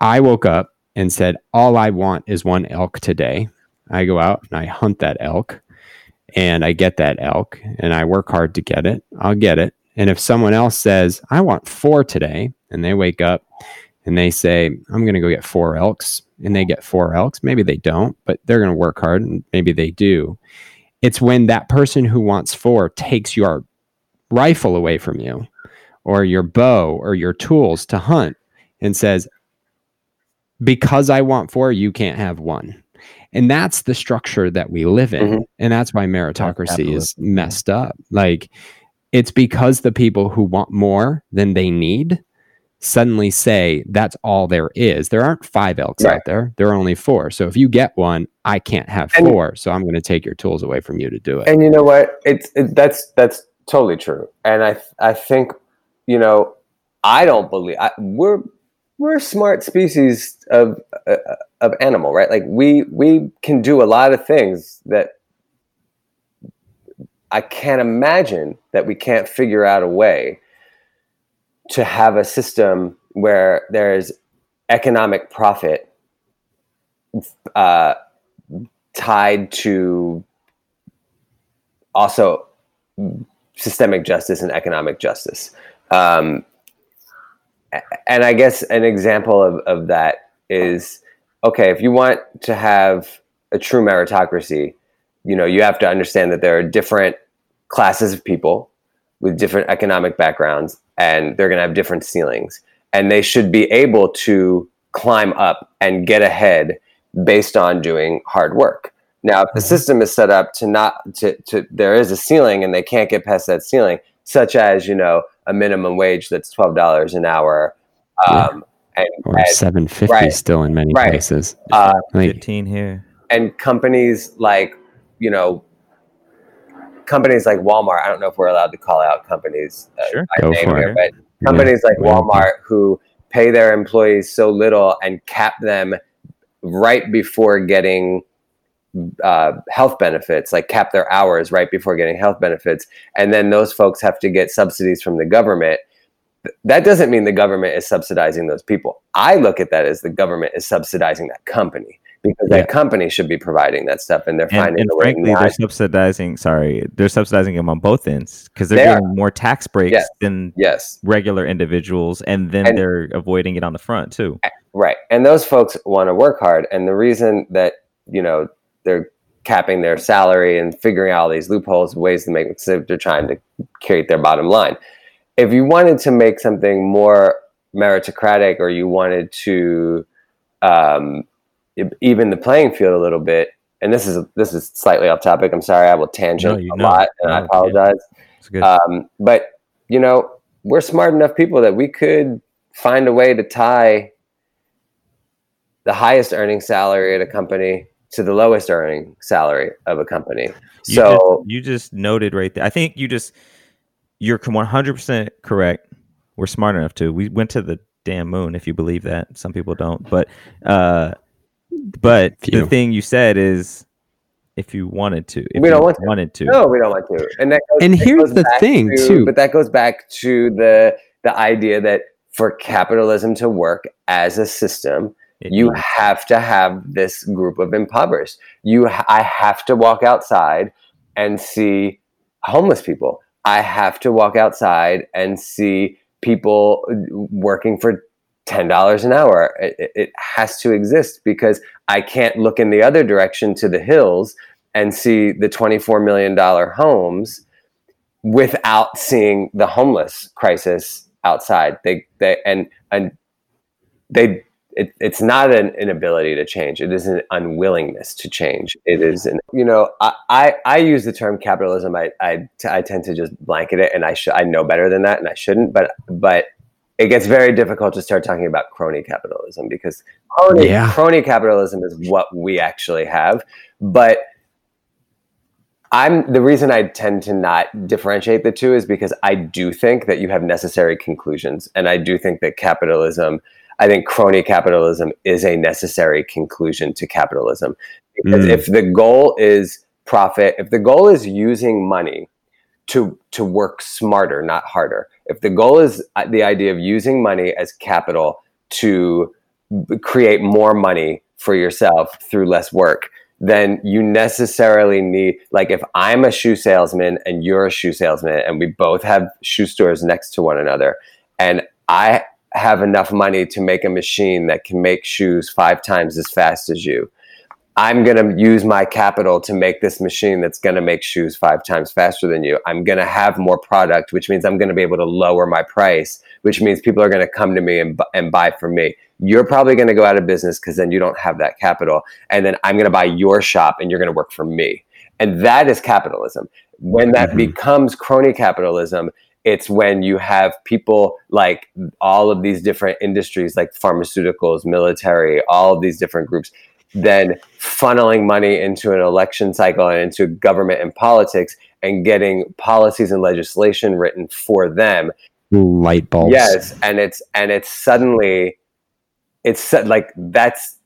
i woke up and said all i want is one elk today i go out and i hunt that elk and i get that elk and i work hard to get it. I'll get it. And if someone else says i want four today and they wake up and they say i'm going to go get four elks and they get four elks maybe they don't but they're going to work hard and maybe they do. It's when that person who wants four takes your rifle away from you or your bow or your tools to hunt and says, because I want four, you can't have one. And that's the structure that we live in. Mm-hmm. And that's why meritocracy is messed up. Like it's because the people who want more than they need suddenly say that's all there is. There aren't five elks right. out there. There are only four. So if you get one, I can't have and, four. So I'm going to take your tools away from you to do it. And you know what? It's it, that's that's totally true. And I I think you know I don't believe I, we're we're a smart species of uh, of animal, right? Like we we can do a lot of things that I can't imagine that we can't figure out a way to have a system where there's economic profit uh, tied to also systemic justice and economic justice. Um, and I guess an example of, of that is okay, if you want to have a true meritocracy, you know, you have to understand that there are different classes of people with different economic backgrounds and they're going to have different ceilings and they should be able to climb up and get ahead based on doing hard work. Now, if the Mm-hmm. system is set up to not to, to there is a ceiling and they can't get past that ceiling, such as you know a minimum wage that's twelve dollars an hour, um, and, Or and seven fifty right. still in many Right. places. uh, Like, 15 here. and companies like you know companies like Walmart. I don't know if we're allowed to call out companies uh, Sure. by Go name for here, it. but companies like Yeah. Walmart who pay their employees so little and cap them right before getting uh, health benefits, like cap their hours right before getting health benefits, and then those folks have to get subsidies from the government. Th- That doesn't mean the government is subsidizing those people. I look at that as the government is subsidizing that company because Yeah. that company should be providing that stuff, and they're And, finding and a way frankly, they're subsidizing. Sorry, they're subsidizing them on both ends because they're They are. getting more tax breaks Yes. than Yes, regular individuals, and then And- they're avoiding it on the front too. right. And those folks want to work hard, and the reason that you know they're capping their salary and figuring out all these loopholes, ways to make so they're trying to create their bottom line. If you wanted to make something more meritocratic, or you wanted to um, even the playing field a little bit, and this is this is slightly off topic. I'm sorry, I will tangent No, a know. lot, and I No, yeah. apologize. Good. Um, but you know, we're smart enough people that we could find a way to tie the highest earning salary at a company to the lowest earning salary of a company. You so just, you just noted right there. I think you just you're one hundred percent correct. We're smart enough to. We went to the damn moon, if you believe that. Some people don't, but uh, but Few. the thing you said is, if you wanted to, if We don't you want to. wanted to. no, we don't want to. And that goes, And that here's the thing, to- too. But that goes back to the the idea that for capitalism to work as a system, It you needs- have to have this group of impoverished. You, ha- I have to walk outside and see homeless people. I have to walk outside and see people working for ten dollars an hour. It, it- has to exist because I can't look in the other direction to the hills and see the twenty-four million dollar homes without seeing the homeless crisis outside. They, they, and and they it, it's not an inability to change. It is an unwillingness to change. It is an you know i i, I use the term capitalism. I, I i tend to just blanket it and i should i know better than that and i shouldn't but but it gets very difficult to start talking about crony capitalism because crony, Yeah. crony capitalism is what we actually have. But I'm the reason I tend to not differentiate the two is because I do think that you have necessary conclusions, and I do think that capitalism, I think crony capitalism is a necessary conclusion to capitalism. Because Mm. if the goal is profit, if the goal is using money to to work smarter, not harder, if the goal is uh, the idea of using money as capital to create more money for yourself through less work, then you necessarily need like if I'm a shoe salesman and you're a shoe salesman and we both have shoe stores next to one another and I have enough money to make a machine that can make shoes five times as fast as you. I'm going to use my capital to make this machine that's going to make shoes five times faster than you. I'm going to have more product, which means I'm going to be able to lower my price, which means people are going to come to me and, and buy from me. You're probably going to go out of business because then you don't have that capital. And then I'm going to buy your shop and you're going to work for me. And that is capitalism. When that Mhm. becomes crony capitalism, it's when you have people like all of these different industries, like pharmaceuticals, military, all of these different groups, then funneling money into an election cycle and into government and politics and getting policies and legislation written for them light bulbs. Yes, and it's and it's suddenly it's like that's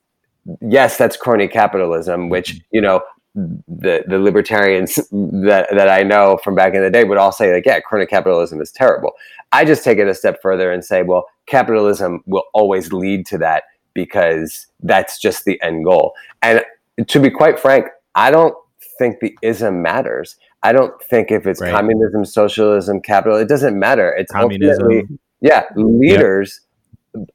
yes, that's crony capitalism, which you know the the libertarians that that I know from back in the day would all say like, yeah, crony capitalism is terrible. I just take it a step further and say, well, capitalism will always lead to that because that's just the end goal. And to be quite frank, I don't think the ism matters. I don't think if it's Right. communism, socialism, capital, it doesn't matter. It's Communism, yeah, leaders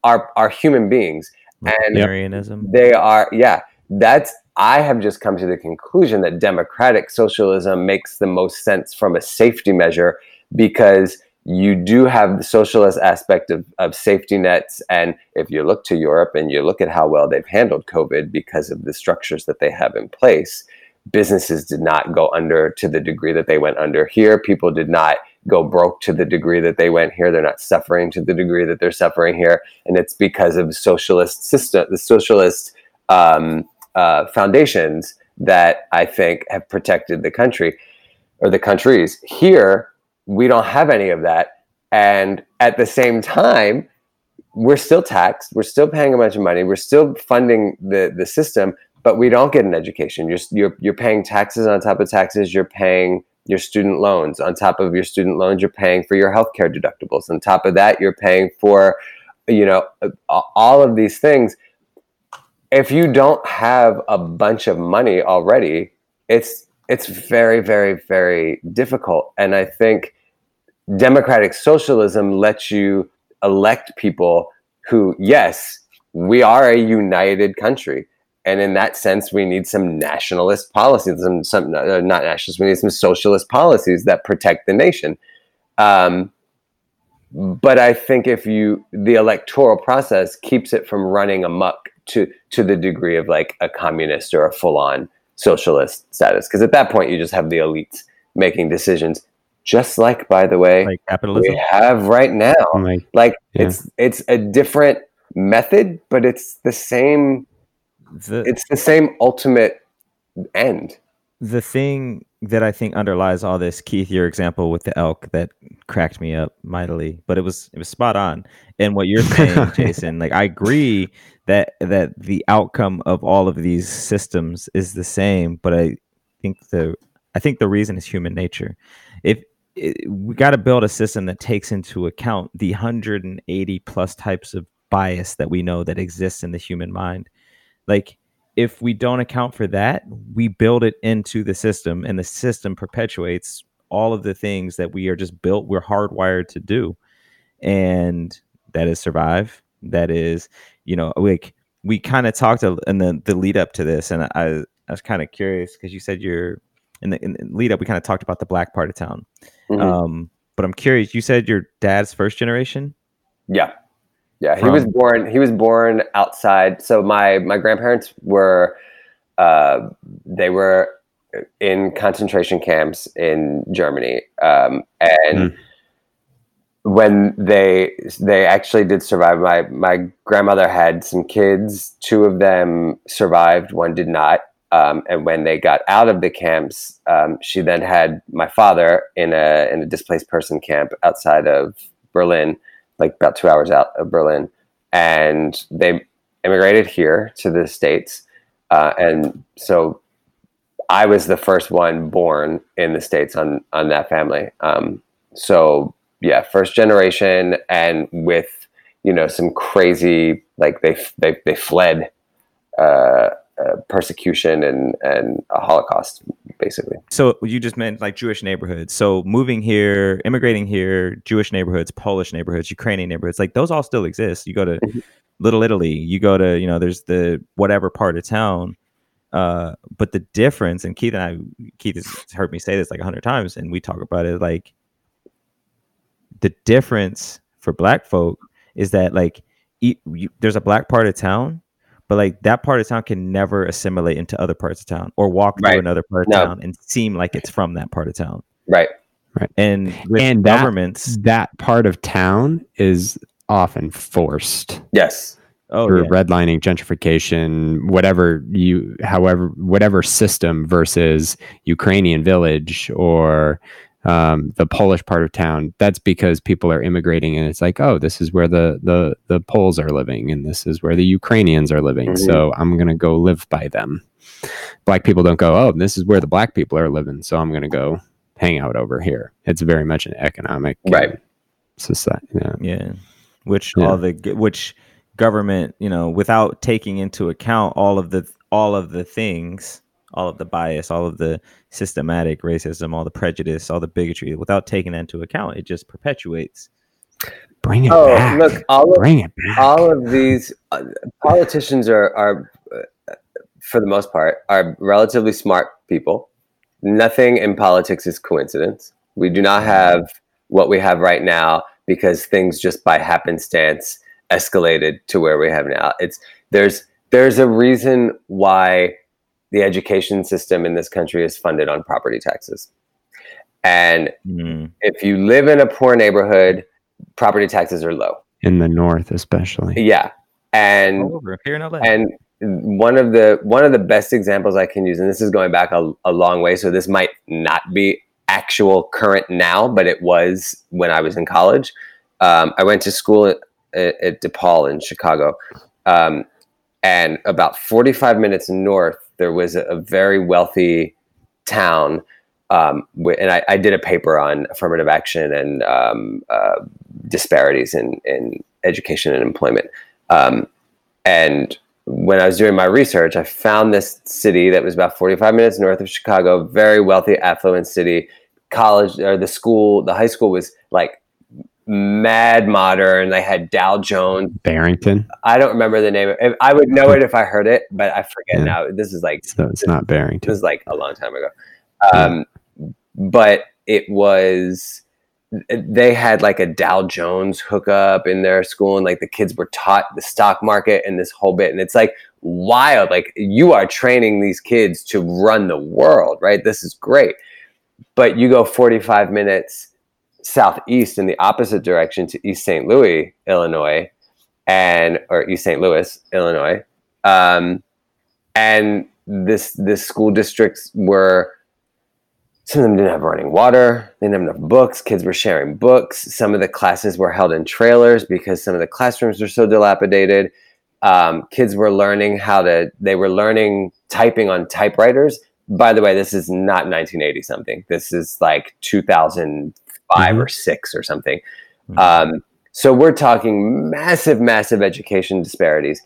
are are human beings, and Marianism. they are yeah. That's I have just come to the conclusion that democratic socialism makes the most sense from a safety measure because you do have the socialist aspect of, of safety nets. And if you look to Europe and you look at how well they've handled COVID because of the structures that they have in place, businesses did not go under to the degree that they went under here. People did not go broke to the degree that they went here. They're not suffering to the degree that they're suffering here. And it's because of socialist system, the socialist um, uh, foundations that I think have protected the country or the countries. Here, we don't have any of that. And at the same time, we're still taxed. We're still paying a bunch of money. We're still funding the, the system, but we don't get an education. You're, you're, you're paying taxes on top of taxes. You're paying your student loans. On top of your student loans, you're paying for your healthcare deductibles. On top of that, you're paying for, you know, all of these things. If you don't have a bunch of money already, it's it's very, very, very difficult. And I think democratic socialism lets you elect people who, yes, we are a united country. And in that sense, we need some nationalist policies, some, some uh, not nationalist, we need some socialist policies that protect the nation. Um, but I think if you, the electoral process keeps it from running amok to, to the degree of like a communist or a full on socialist status. Because at that point you just have the elites making decisions. Just like by the way like capitalism? we have right now. Like, like yeah. it's it's a different method but it's the same the, it's the same ultimate end. The thing that I think underlies all this, Keith, your example with the elk that cracked me up mightily, but it was it was spot on. And what you're saying, *laughs* Jason, like I agree that that the outcome of all of these systems is the same, but I think the I think the reason is human nature. If it, we got to build a system that takes into account the 180 plus types of bias that we know that exists in the human mind. Like if we don't account for that, we build it into the system and the system perpetuates all of the things that we are just built, we're hardwired to do. And that is survive. That is, you know, like we kind of talked in the, the lead up to this. And I, I was kind of curious because you said you're in the, in the, lead up, we kind of talked about the black part of town. Mm-hmm. Um, but I'm curious, you said your dad's first generation? Yeah. Yeah, he was born. He was born outside. So my my grandparents were, uh, they were in concentration camps in Germany, um, and mm. When they they actually did survive. My my grandmother had some kids. Two of them survived. One did not. Um, and when they got out of the camps, um, she then had my father in a in a displaced person camp outside of Berlin like about two hours out of Berlin, and they immigrated here to the states, uh, and so I was the first one born in the states on on that family. Um, so yeah, first generation, and with you know some crazy like they they they fled. Uh, uh, persecution and and a Holocaust, basically. So you just meant like Jewish neighborhoods. So moving here, immigrating here, Jewish neighborhoods, Polish neighborhoods, Ukrainian neighborhoods, like those all still exist. You go to mm-hmm. Little Italy, you go to you know, there's the whatever part of town. Uh, but the difference, and Keith and I, Keith has heard me say this like a hundred times, and we talk about it like the difference for Black folk is that like you, there's a black part of town but like that part of town can never assimilate into other parts of town or walk right. through another part of no. town and seem like it's from that part of town. Right. Right. And and governments that, that part of town is often forced. Yes. Oh, for yeah. redlining, gentrification, whatever you, however, whatever system versus Ukrainian village or um, the Polish part of town, that's because people are immigrating, and it's like, oh, this is where the the the Poles are living, and this is where the Ukrainians are living. Mm-hmm. So I'm gonna go live by them. Black people don't go, oh, this is where the black people are living, so I'm gonna go hang out over here. It's very much an economic right society. Yeah, yeah. which yeah. all the which government, you know, without taking into account all of the all of the things all of the bias, all of the systematic racism, all the prejudice, all the bigotry, without taking that into account, it just perpetuates. Bring it oh, back. Look, all of, Bring it back. All of these uh, politicians are, are uh, for the most part, are relatively smart people. Nothing in politics is coincidence. We do not have what we have right now because things just by happenstance escalated to where we have now. It's there's there's a reason why the education system in this country is funded on property taxes. And mm. if you live in a poor neighborhood, property taxes are low. In the north especially. Yeah. And over here in LA. And one of the one of the best examples I can use, and this is going back a, a long way, so this might not be actual current now, but it was when I was in college. Um, I went to school at, at DePaul in Chicago, um, and about 45 minutes north, there was a, very wealthy town. Um, and I, I, did a paper on affirmative action and um, uh, disparities in, in education and employment. Um, and when I was doing my research, I found this city that was about 45 minutes north of Chicago, very wealthy, affluent city. College or the school, the high school was like mad modern. They had Dow Jones. Barrington. I don't remember the name. I would know it if I heard it, but I forget yeah. now. This is like so it's not Barrington. This is like a long time ago. Um, yeah. But it was they had like a Dow Jones hookup in their school, and like the kids were taught the stock market and this whole bit. And it's like wild. Like you are training these kids to run the world, right? This is great. But you go 45 minutes southeast in the opposite direction to East St. Louis, Illinois, and or East St. Louis, Illinois. Um, and this this school districts were some of them didn't have running water. They didn't have enough books. Kids were sharing books. Some of the classes were held in trailers because some of the classrooms were so dilapidated. Um, kids were learning how to, they were learning typing on typewriters. By the way, this is not 1980 something. This is like 2005 mm-hmm. or six or something. Mm-hmm. Um, so we're talking massive, massive education disparities.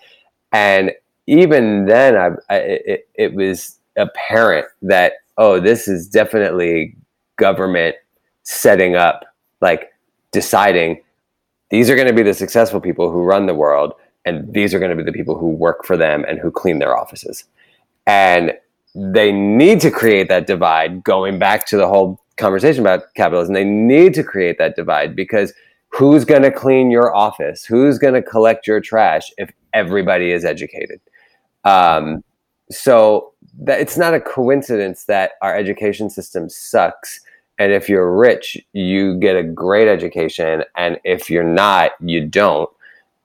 And even then, I, I, it, it was apparent that oh, this is definitely government setting up, like deciding these are going to be the successful people who run the world, and these are going to be the people who work for them and who clean their offices. And they need to create that divide, going back to the whole conversation about capitalism. They need to create that divide because who's going to clean your office? Who's going to collect your trash if everybody is educated? Um, so that it's not a coincidence that our education system sucks and if you're rich you get a great education and if you're not you don't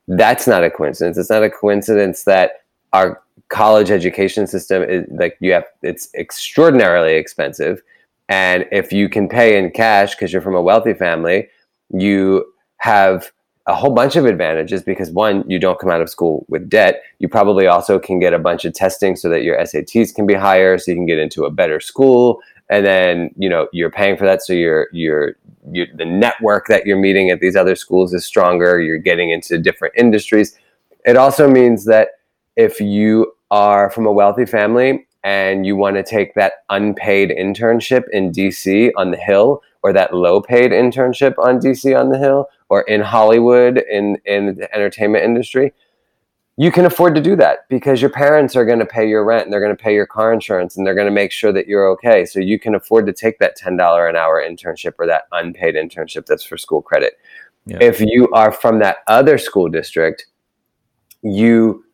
that's not a coincidence it's not a coincidence that our college education system is like you have it's extraordinarily expensive and if you can pay in cash because you're from a wealthy family you have a whole bunch of advantages because one, you don't come out of school with debt. You probably also can get a bunch of testing so that your SATs can be higher, so you can get into a better school. And then you know you're paying for that, so your your your the network that you're meeting at these other schools is stronger. You're getting into different industries. It also means that if you are from a wealthy family and you want to take that unpaid internship in DC on the Hill or that low paid internship on DC on the Hill or in Hollywood in in the entertainment industry, you can afford to do that because your parents are going to pay your rent and they're going to pay your car insurance and they're going to make sure that you're okay. So you can afford to take that $10 an hour internship or that unpaid internship that's for school credit. Yeah. If you are from that other school district, you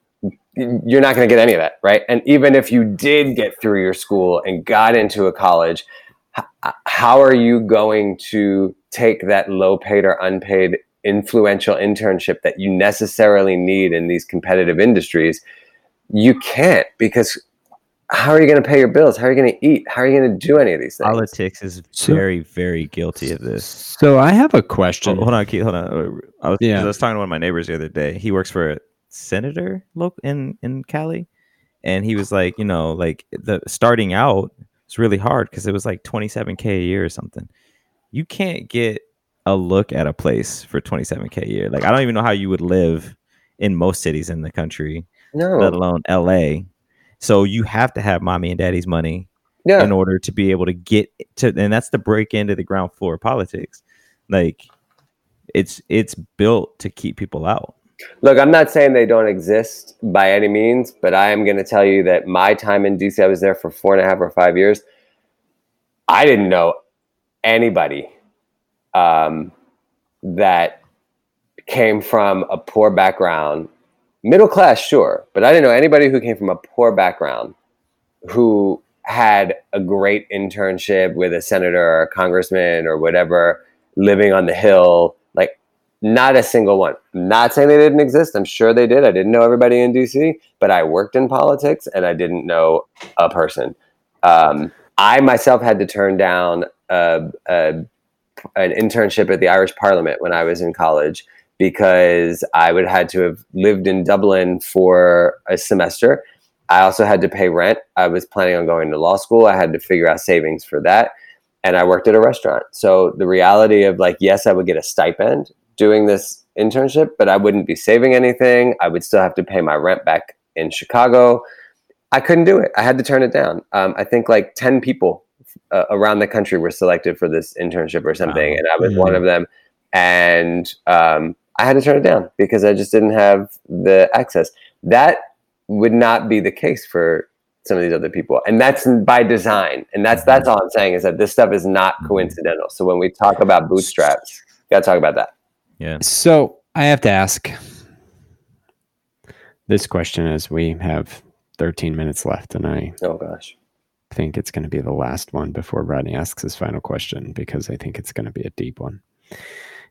you're not going to get any of that, right? And even if you did get through your school and got into a college, how are you going to take that low paid or unpaid influential internship that you necessarily need in these competitive industries, you can't because how are you going to pay your bills? How are you going to eat? How are you going to do any of these things? Politics is very, very guilty of this. So I have a question. hold on, Keith, hold on. I was, yeah. I was talking to one of my neighbors the other day. He works for senator in in Cali, and he was like, you know, like the starting out it's really hard because it was like 27k a year or something you can't get a look at a place for 27k a year. Like I don't even know how you would live in most cities in the country, no. let alone LA. So you have to have mommy and daddy's money yeah. in order to be able to get to and that's the break into the ground floor of politics. Like it's it's built to keep people out. Look, I'm not saying they don't exist by any means, but I am going to tell you that my time in DC, I was there for four and a half or five years. I didn't know anybody um, that came from a poor background, middle class, sure, but I didn't know anybody who came from a poor background who had a great internship with a senator or a congressman or whatever living on the hill not a single one not saying they didn't exist i'm sure they did i didn't know everybody in dc but i worked in politics and i didn't know a person um, i myself had to turn down a, a, an internship at the irish parliament when i was in college because i would had to have lived in dublin for a semester I also had to pay rent. I was planning on going to law school. I had to figure out savings for that. And I worked at a restaurant. So the reality of like, yes, I would get a stipend doing this internship, but I wouldn't be saving anything. I would still have to pay my rent back in Chicago. I couldn't do it. I had to turn it down. Um, I think like 10 people uh, around the country were selected for this internship or something. Wow. And I was mm-hmm. one of them. And um, I had to turn it down because I just didn't have the access. That would not be the case for some of these other people and that's by design and that's that's all i'm saying is that this stuff is not mm-hmm. coincidental so when we talk about bootstraps got to talk about that yeah so i have to ask this question as we have 13 minutes left and i oh gosh think it's going to be the last one before rodney asks his final question because i think it's going to be a deep one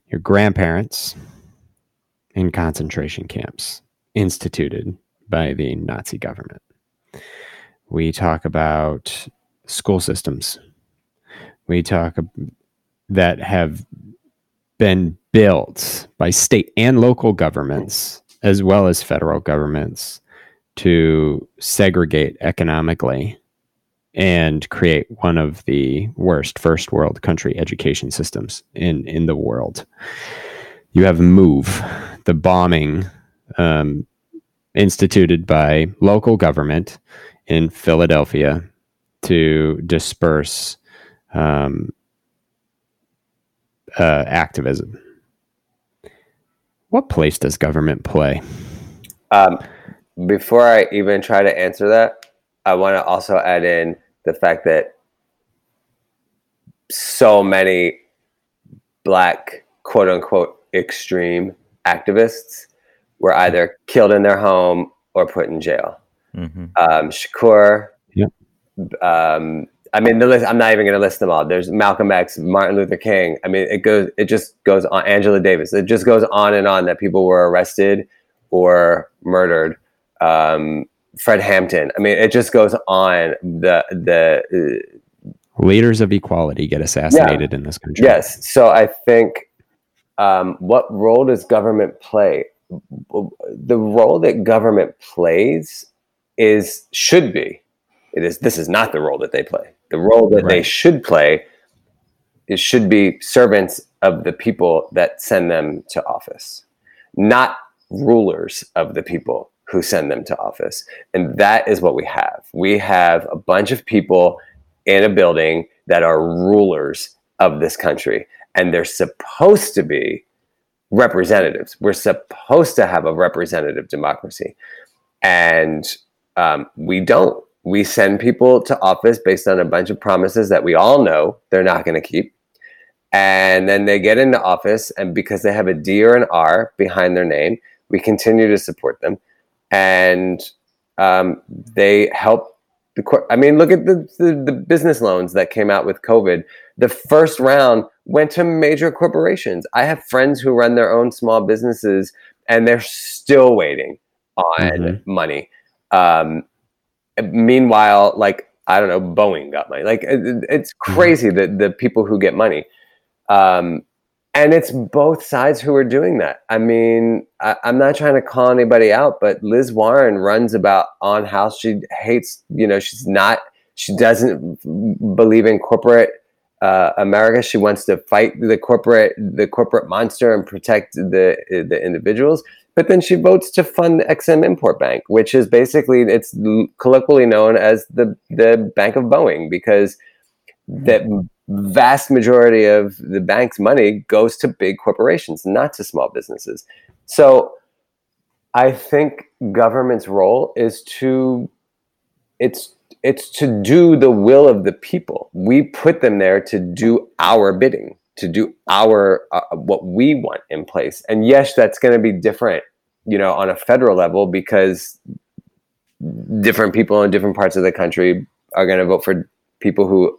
your grandparents in concentration camps instituted by the Nazi government. We talk about school systems. We talk that have been built by state and local governments, as well as federal governments, to segregate economically and create one of the worst first world country education systems in, in the world. You have MOVE, the bombing um, instituted by local government in Philadelphia to disperse um, uh, activism. What place does government play? Um, before I even try to answer that, I want to also add in the fact that so many black quote unquote extreme activists were either killed in their home or put in jail. Mm-hmm. Um, Shakur. Yep. Um, I mean, the list. I'm not even going to list them all. There's Malcolm X, Martin Luther King. I mean, it goes. It just goes on. Angela Davis. It just goes on and on that people were arrested or murdered. Um, Fred Hampton. I mean, it just goes on. The the uh, leaders of equality get assassinated yeah. in this country. Yes. So I think um, what role does government play? the role that government plays is should be it is this is not the role that they play the role that right. they should play is should be servants of the people that send them to office not rulers of the people who send them to office and that is what we have we have a bunch of people in a building that are rulers of this country and they're supposed to be representatives. We're supposed to have a representative democracy. And um, we don't. We send people to office based on a bunch of promises that we all know they're not going to keep. And then they get into office, and because they have a D or an R behind their name, we continue to support them. And um, they help the court. I mean, look at the, the, the business loans that came out with COVID. The first round went to major corporations. I have friends who run their own small businesses and they're still waiting on mm-hmm. money. Um, meanwhile, like, I don't know, Boeing got money. Like, it, it's mm-hmm. crazy that the people who get money. Um, and it's both sides who are doing that. I mean, I, am not trying to call anybody out, but Liz Warren runs about on house. She hates, you know, she's not, she doesn't believe in corporate uh, America. She wants to fight the corporate the corporate monster and protect the the individuals. But then she votes to fund the Ex-Im Import Bank, which is basically it's colloquially known as the the Bank of Boeing because the hmm. vast majority of the bank's money goes to big corporations, not to small businesses. So I think government's role is to it's it's to do the will of the people. We put them there to do our bidding. To do our uh, what we want in place. And yes, that's going to be different, you know, on a federal level because different people in different parts of the country are going to vote for people who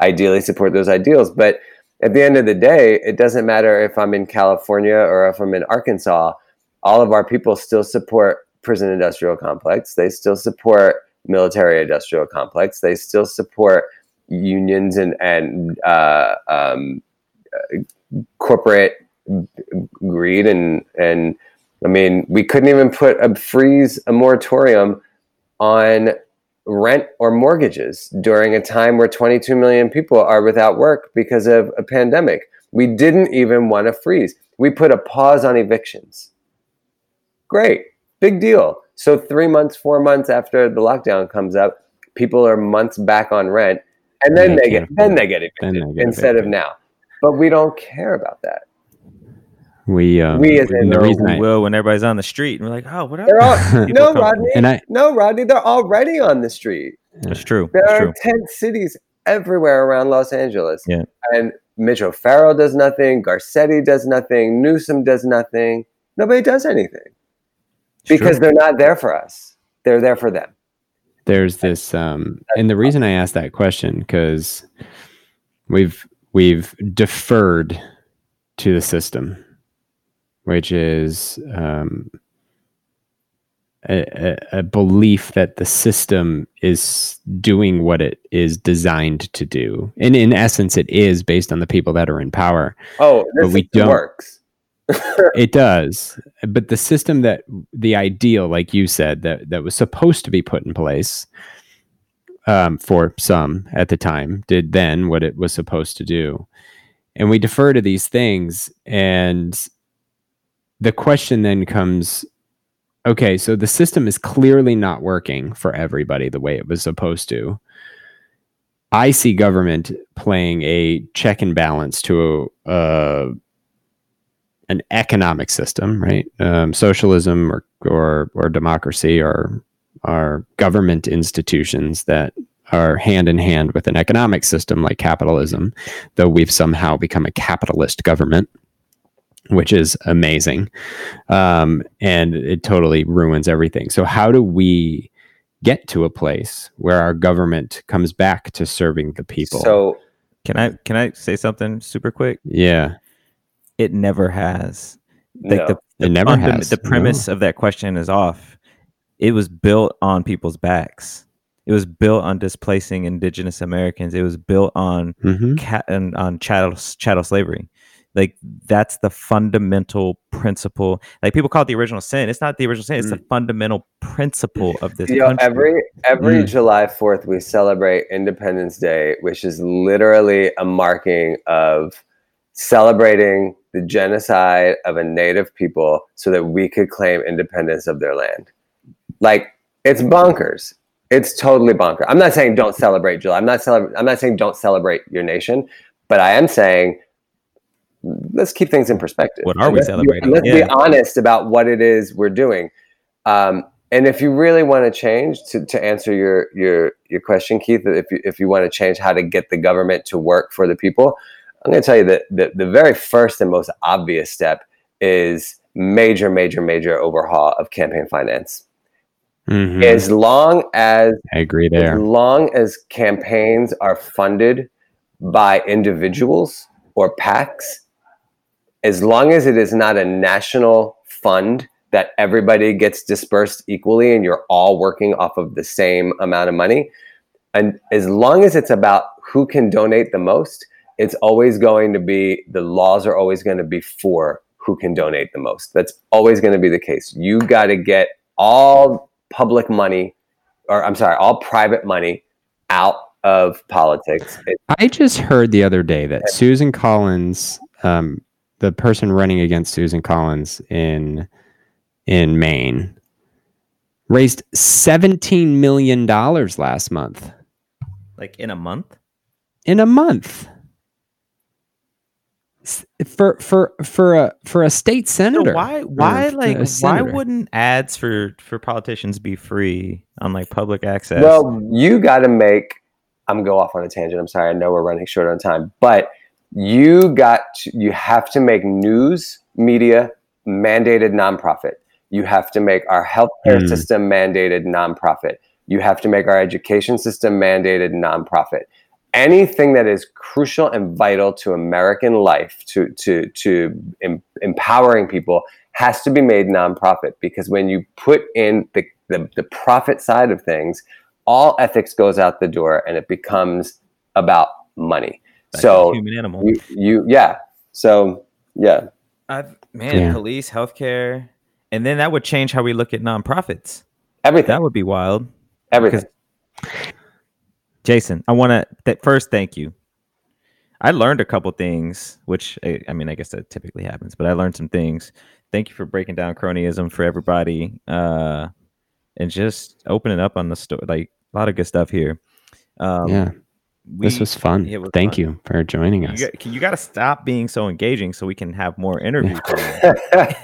ideally support those ideals. But at the end of the day, it doesn't matter if I'm in California or if I'm in Arkansas. All of our people still support prison industrial complex. They still support military industrial complex. They still support unions and and uh, um, corporate greed and and I mean we couldn't even put a freeze a moratorium on rent or mortgages during a time where 22 million people are without work because of a pandemic. We didn't even want to freeze. We put a pause on evictions. Great, big deal. So, three months, four months after the lockdown comes up, people are months back on rent, and then they, they get then they get evicted they get instead evicted. of now. But we don't care about that. We um, we as in the reason I, will when everybody's on the street and we're like, oh, whatever. *laughs* no, Rodney. And I, no, Rodney. They're already on the street. That's true. There That's are true. tent cities everywhere around Los Angeles. Yeah. And Mitchell O'Farrell does nothing. Garcetti does nothing. Newsom does nothing. Nobody does anything it's because true. they're not there for us. They're there for them. There's this, um, and the reason I asked that question because we've we've deferred to the system which is um, a, a, belief that the system is doing what it is designed to do, and in essence, it is based on the people that are in power. Oh, but we don't. Works. *laughs* it does, but the system that the ideal, like you said, that that was supposed to be put in place um, for some at the time, did then what it was supposed to do, and we defer to these things and the question then comes okay, so the system is clearly not working for everybody the way it was supposed to. I see government playing a check and balance to a, uh, an economic system, right? Um, socialism or, or or democracy are are government institutions that are hand in hand with an economic system like capitalism, though we've somehow become a capitalist government which is amazing. Um, and it totally ruins everything. So, how do we get to a place where our government comes back to serving the people? So, can I can I say something super quick? Yeah, it never has. Like no, the, the, it never has. The, the premise no. of that question is off. It was built on people's backs. It was built on displacing indigenous Americans. It was built on mm-hmm. cat and on chattel chattel slavery. Like that's the fundamental principle. Like people call it the original sin. It's not the original sin. It's mm. the fundamental principle of this. You know, every every mm. July Fourth we celebrate Independence Day, which is literally a marking of celebrating the genocide of a native people so that we could claim independence of their land. Like it's bonkers. It's totally bonkers. I'm not saying don't celebrate July. I'm not celebrating. I'm not saying don't celebrate your nation, but I am saying let's keep things in perspective. What are we let's celebrating? Be, let's yeah. be honest about what it is we're doing. Um, and if you really want to change, to, to answer your your your question, Keith, if you, if you want to change how to get the government to work for the people, I'm going to tell you that the, the very first and most obvious step is major, major, major overhaul of campaign finance. Mm-hmm. As long as I agree there, as long as campaigns are funded by individuals or PACs, as long as it is not a national fund that everybody gets dispersed equally and you're all working off of the same amount of money, and as long as it's about who can donate the most, it's always going to be the laws are always going to be for who can donate the most. That's always going to be the case. You got to get all public money, or I'm sorry, all private money out of politics. It, I just heard the other day that Susan Collins um, the person running against Susan Collins in in Maine raised 17 million dollars last month. Like in a month? In a month. For for for a for a state senator. So why why like why wouldn't ads for for politicians be free on like public access? Well, you got to make I'm go off on a tangent. I'm sorry. I know we're running short on time, but you got to, you have to make news media mandated nonprofit. You have to make our healthcare Mm. system mandated nonprofit. You have to make our education system mandated nonprofit. Anything that is crucial and vital to American life, to to to em- empowering people, has to be made nonprofit. Because when you put in the, the the profit side of things, all ethics goes out the door, and it becomes about money. Back to so human animal. you, you yeah. So yeah. I, man, Yeah. police, healthcare, and then that would change how we look at nonprofits. Everything. That would be wild. everything. Jason, I want to th- first thank you. I learned a couple things, which I, I mean, I guess that typically happens, but I learned some things. Thank you for breaking down cronyism for everybody, uh, and just opening up on the story. Like a lot of good stuff here. Um, yeah, this was fun. it was Thank fun. you for joining You us. got, you got to stop being so engaging so we can have more *laughs* interviews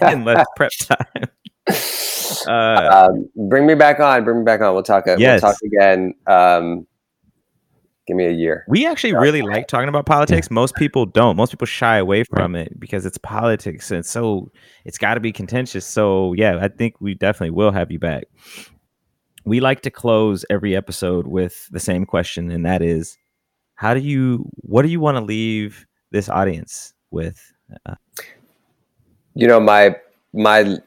and *laughs* less prep time. *laughs* Uh, um, bring me back on. Bring me back on. We'll talk. Yes. We'll talk again. Um, give me a year. We actually really like talking about politics. Most people don't. Most people shy away from it because it's politics and so it's got to be contentious. So yeah, I think we definitely will have you back. We like to close every episode with the same question, and that is, how do you? What do you want to leave this audience with? Uh, you know my my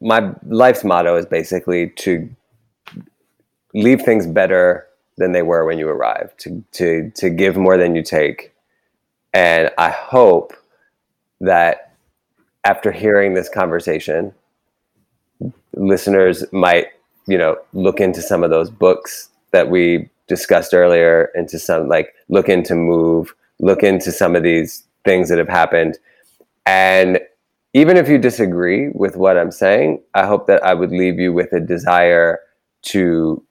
my life's motto is basically to leave things better than they were when you arrived. To to to give more than you take, and I hope that after hearing this conversation, listeners might you know look into some of those books that we discussed earlier into some like look into move look into some of these things that have happened and even if you disagree with what i'm saying i hope that i would leave you with a desire to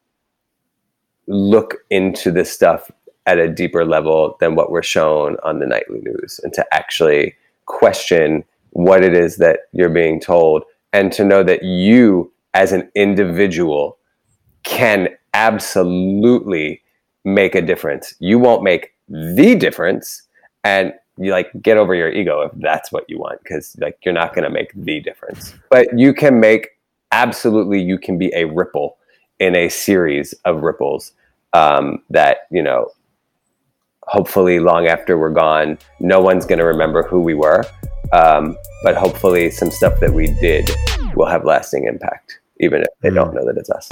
look into this stuff at a deeper level than what we're shown on the nightly news and to actually question what it is that you're being told and to know that you as an individual can absolutely make a difference. You won't make the difference and you like get over your ego if that's what you want cuz like you're not going to make the difference. But you can make absolutely you can be a ripple in a series of ripples um, that, you know, hopefully long after we're gone, no one's going to remember who we were. Um, but hopefully some stuff that we did will have lasting impact, even if they don't know that it's us.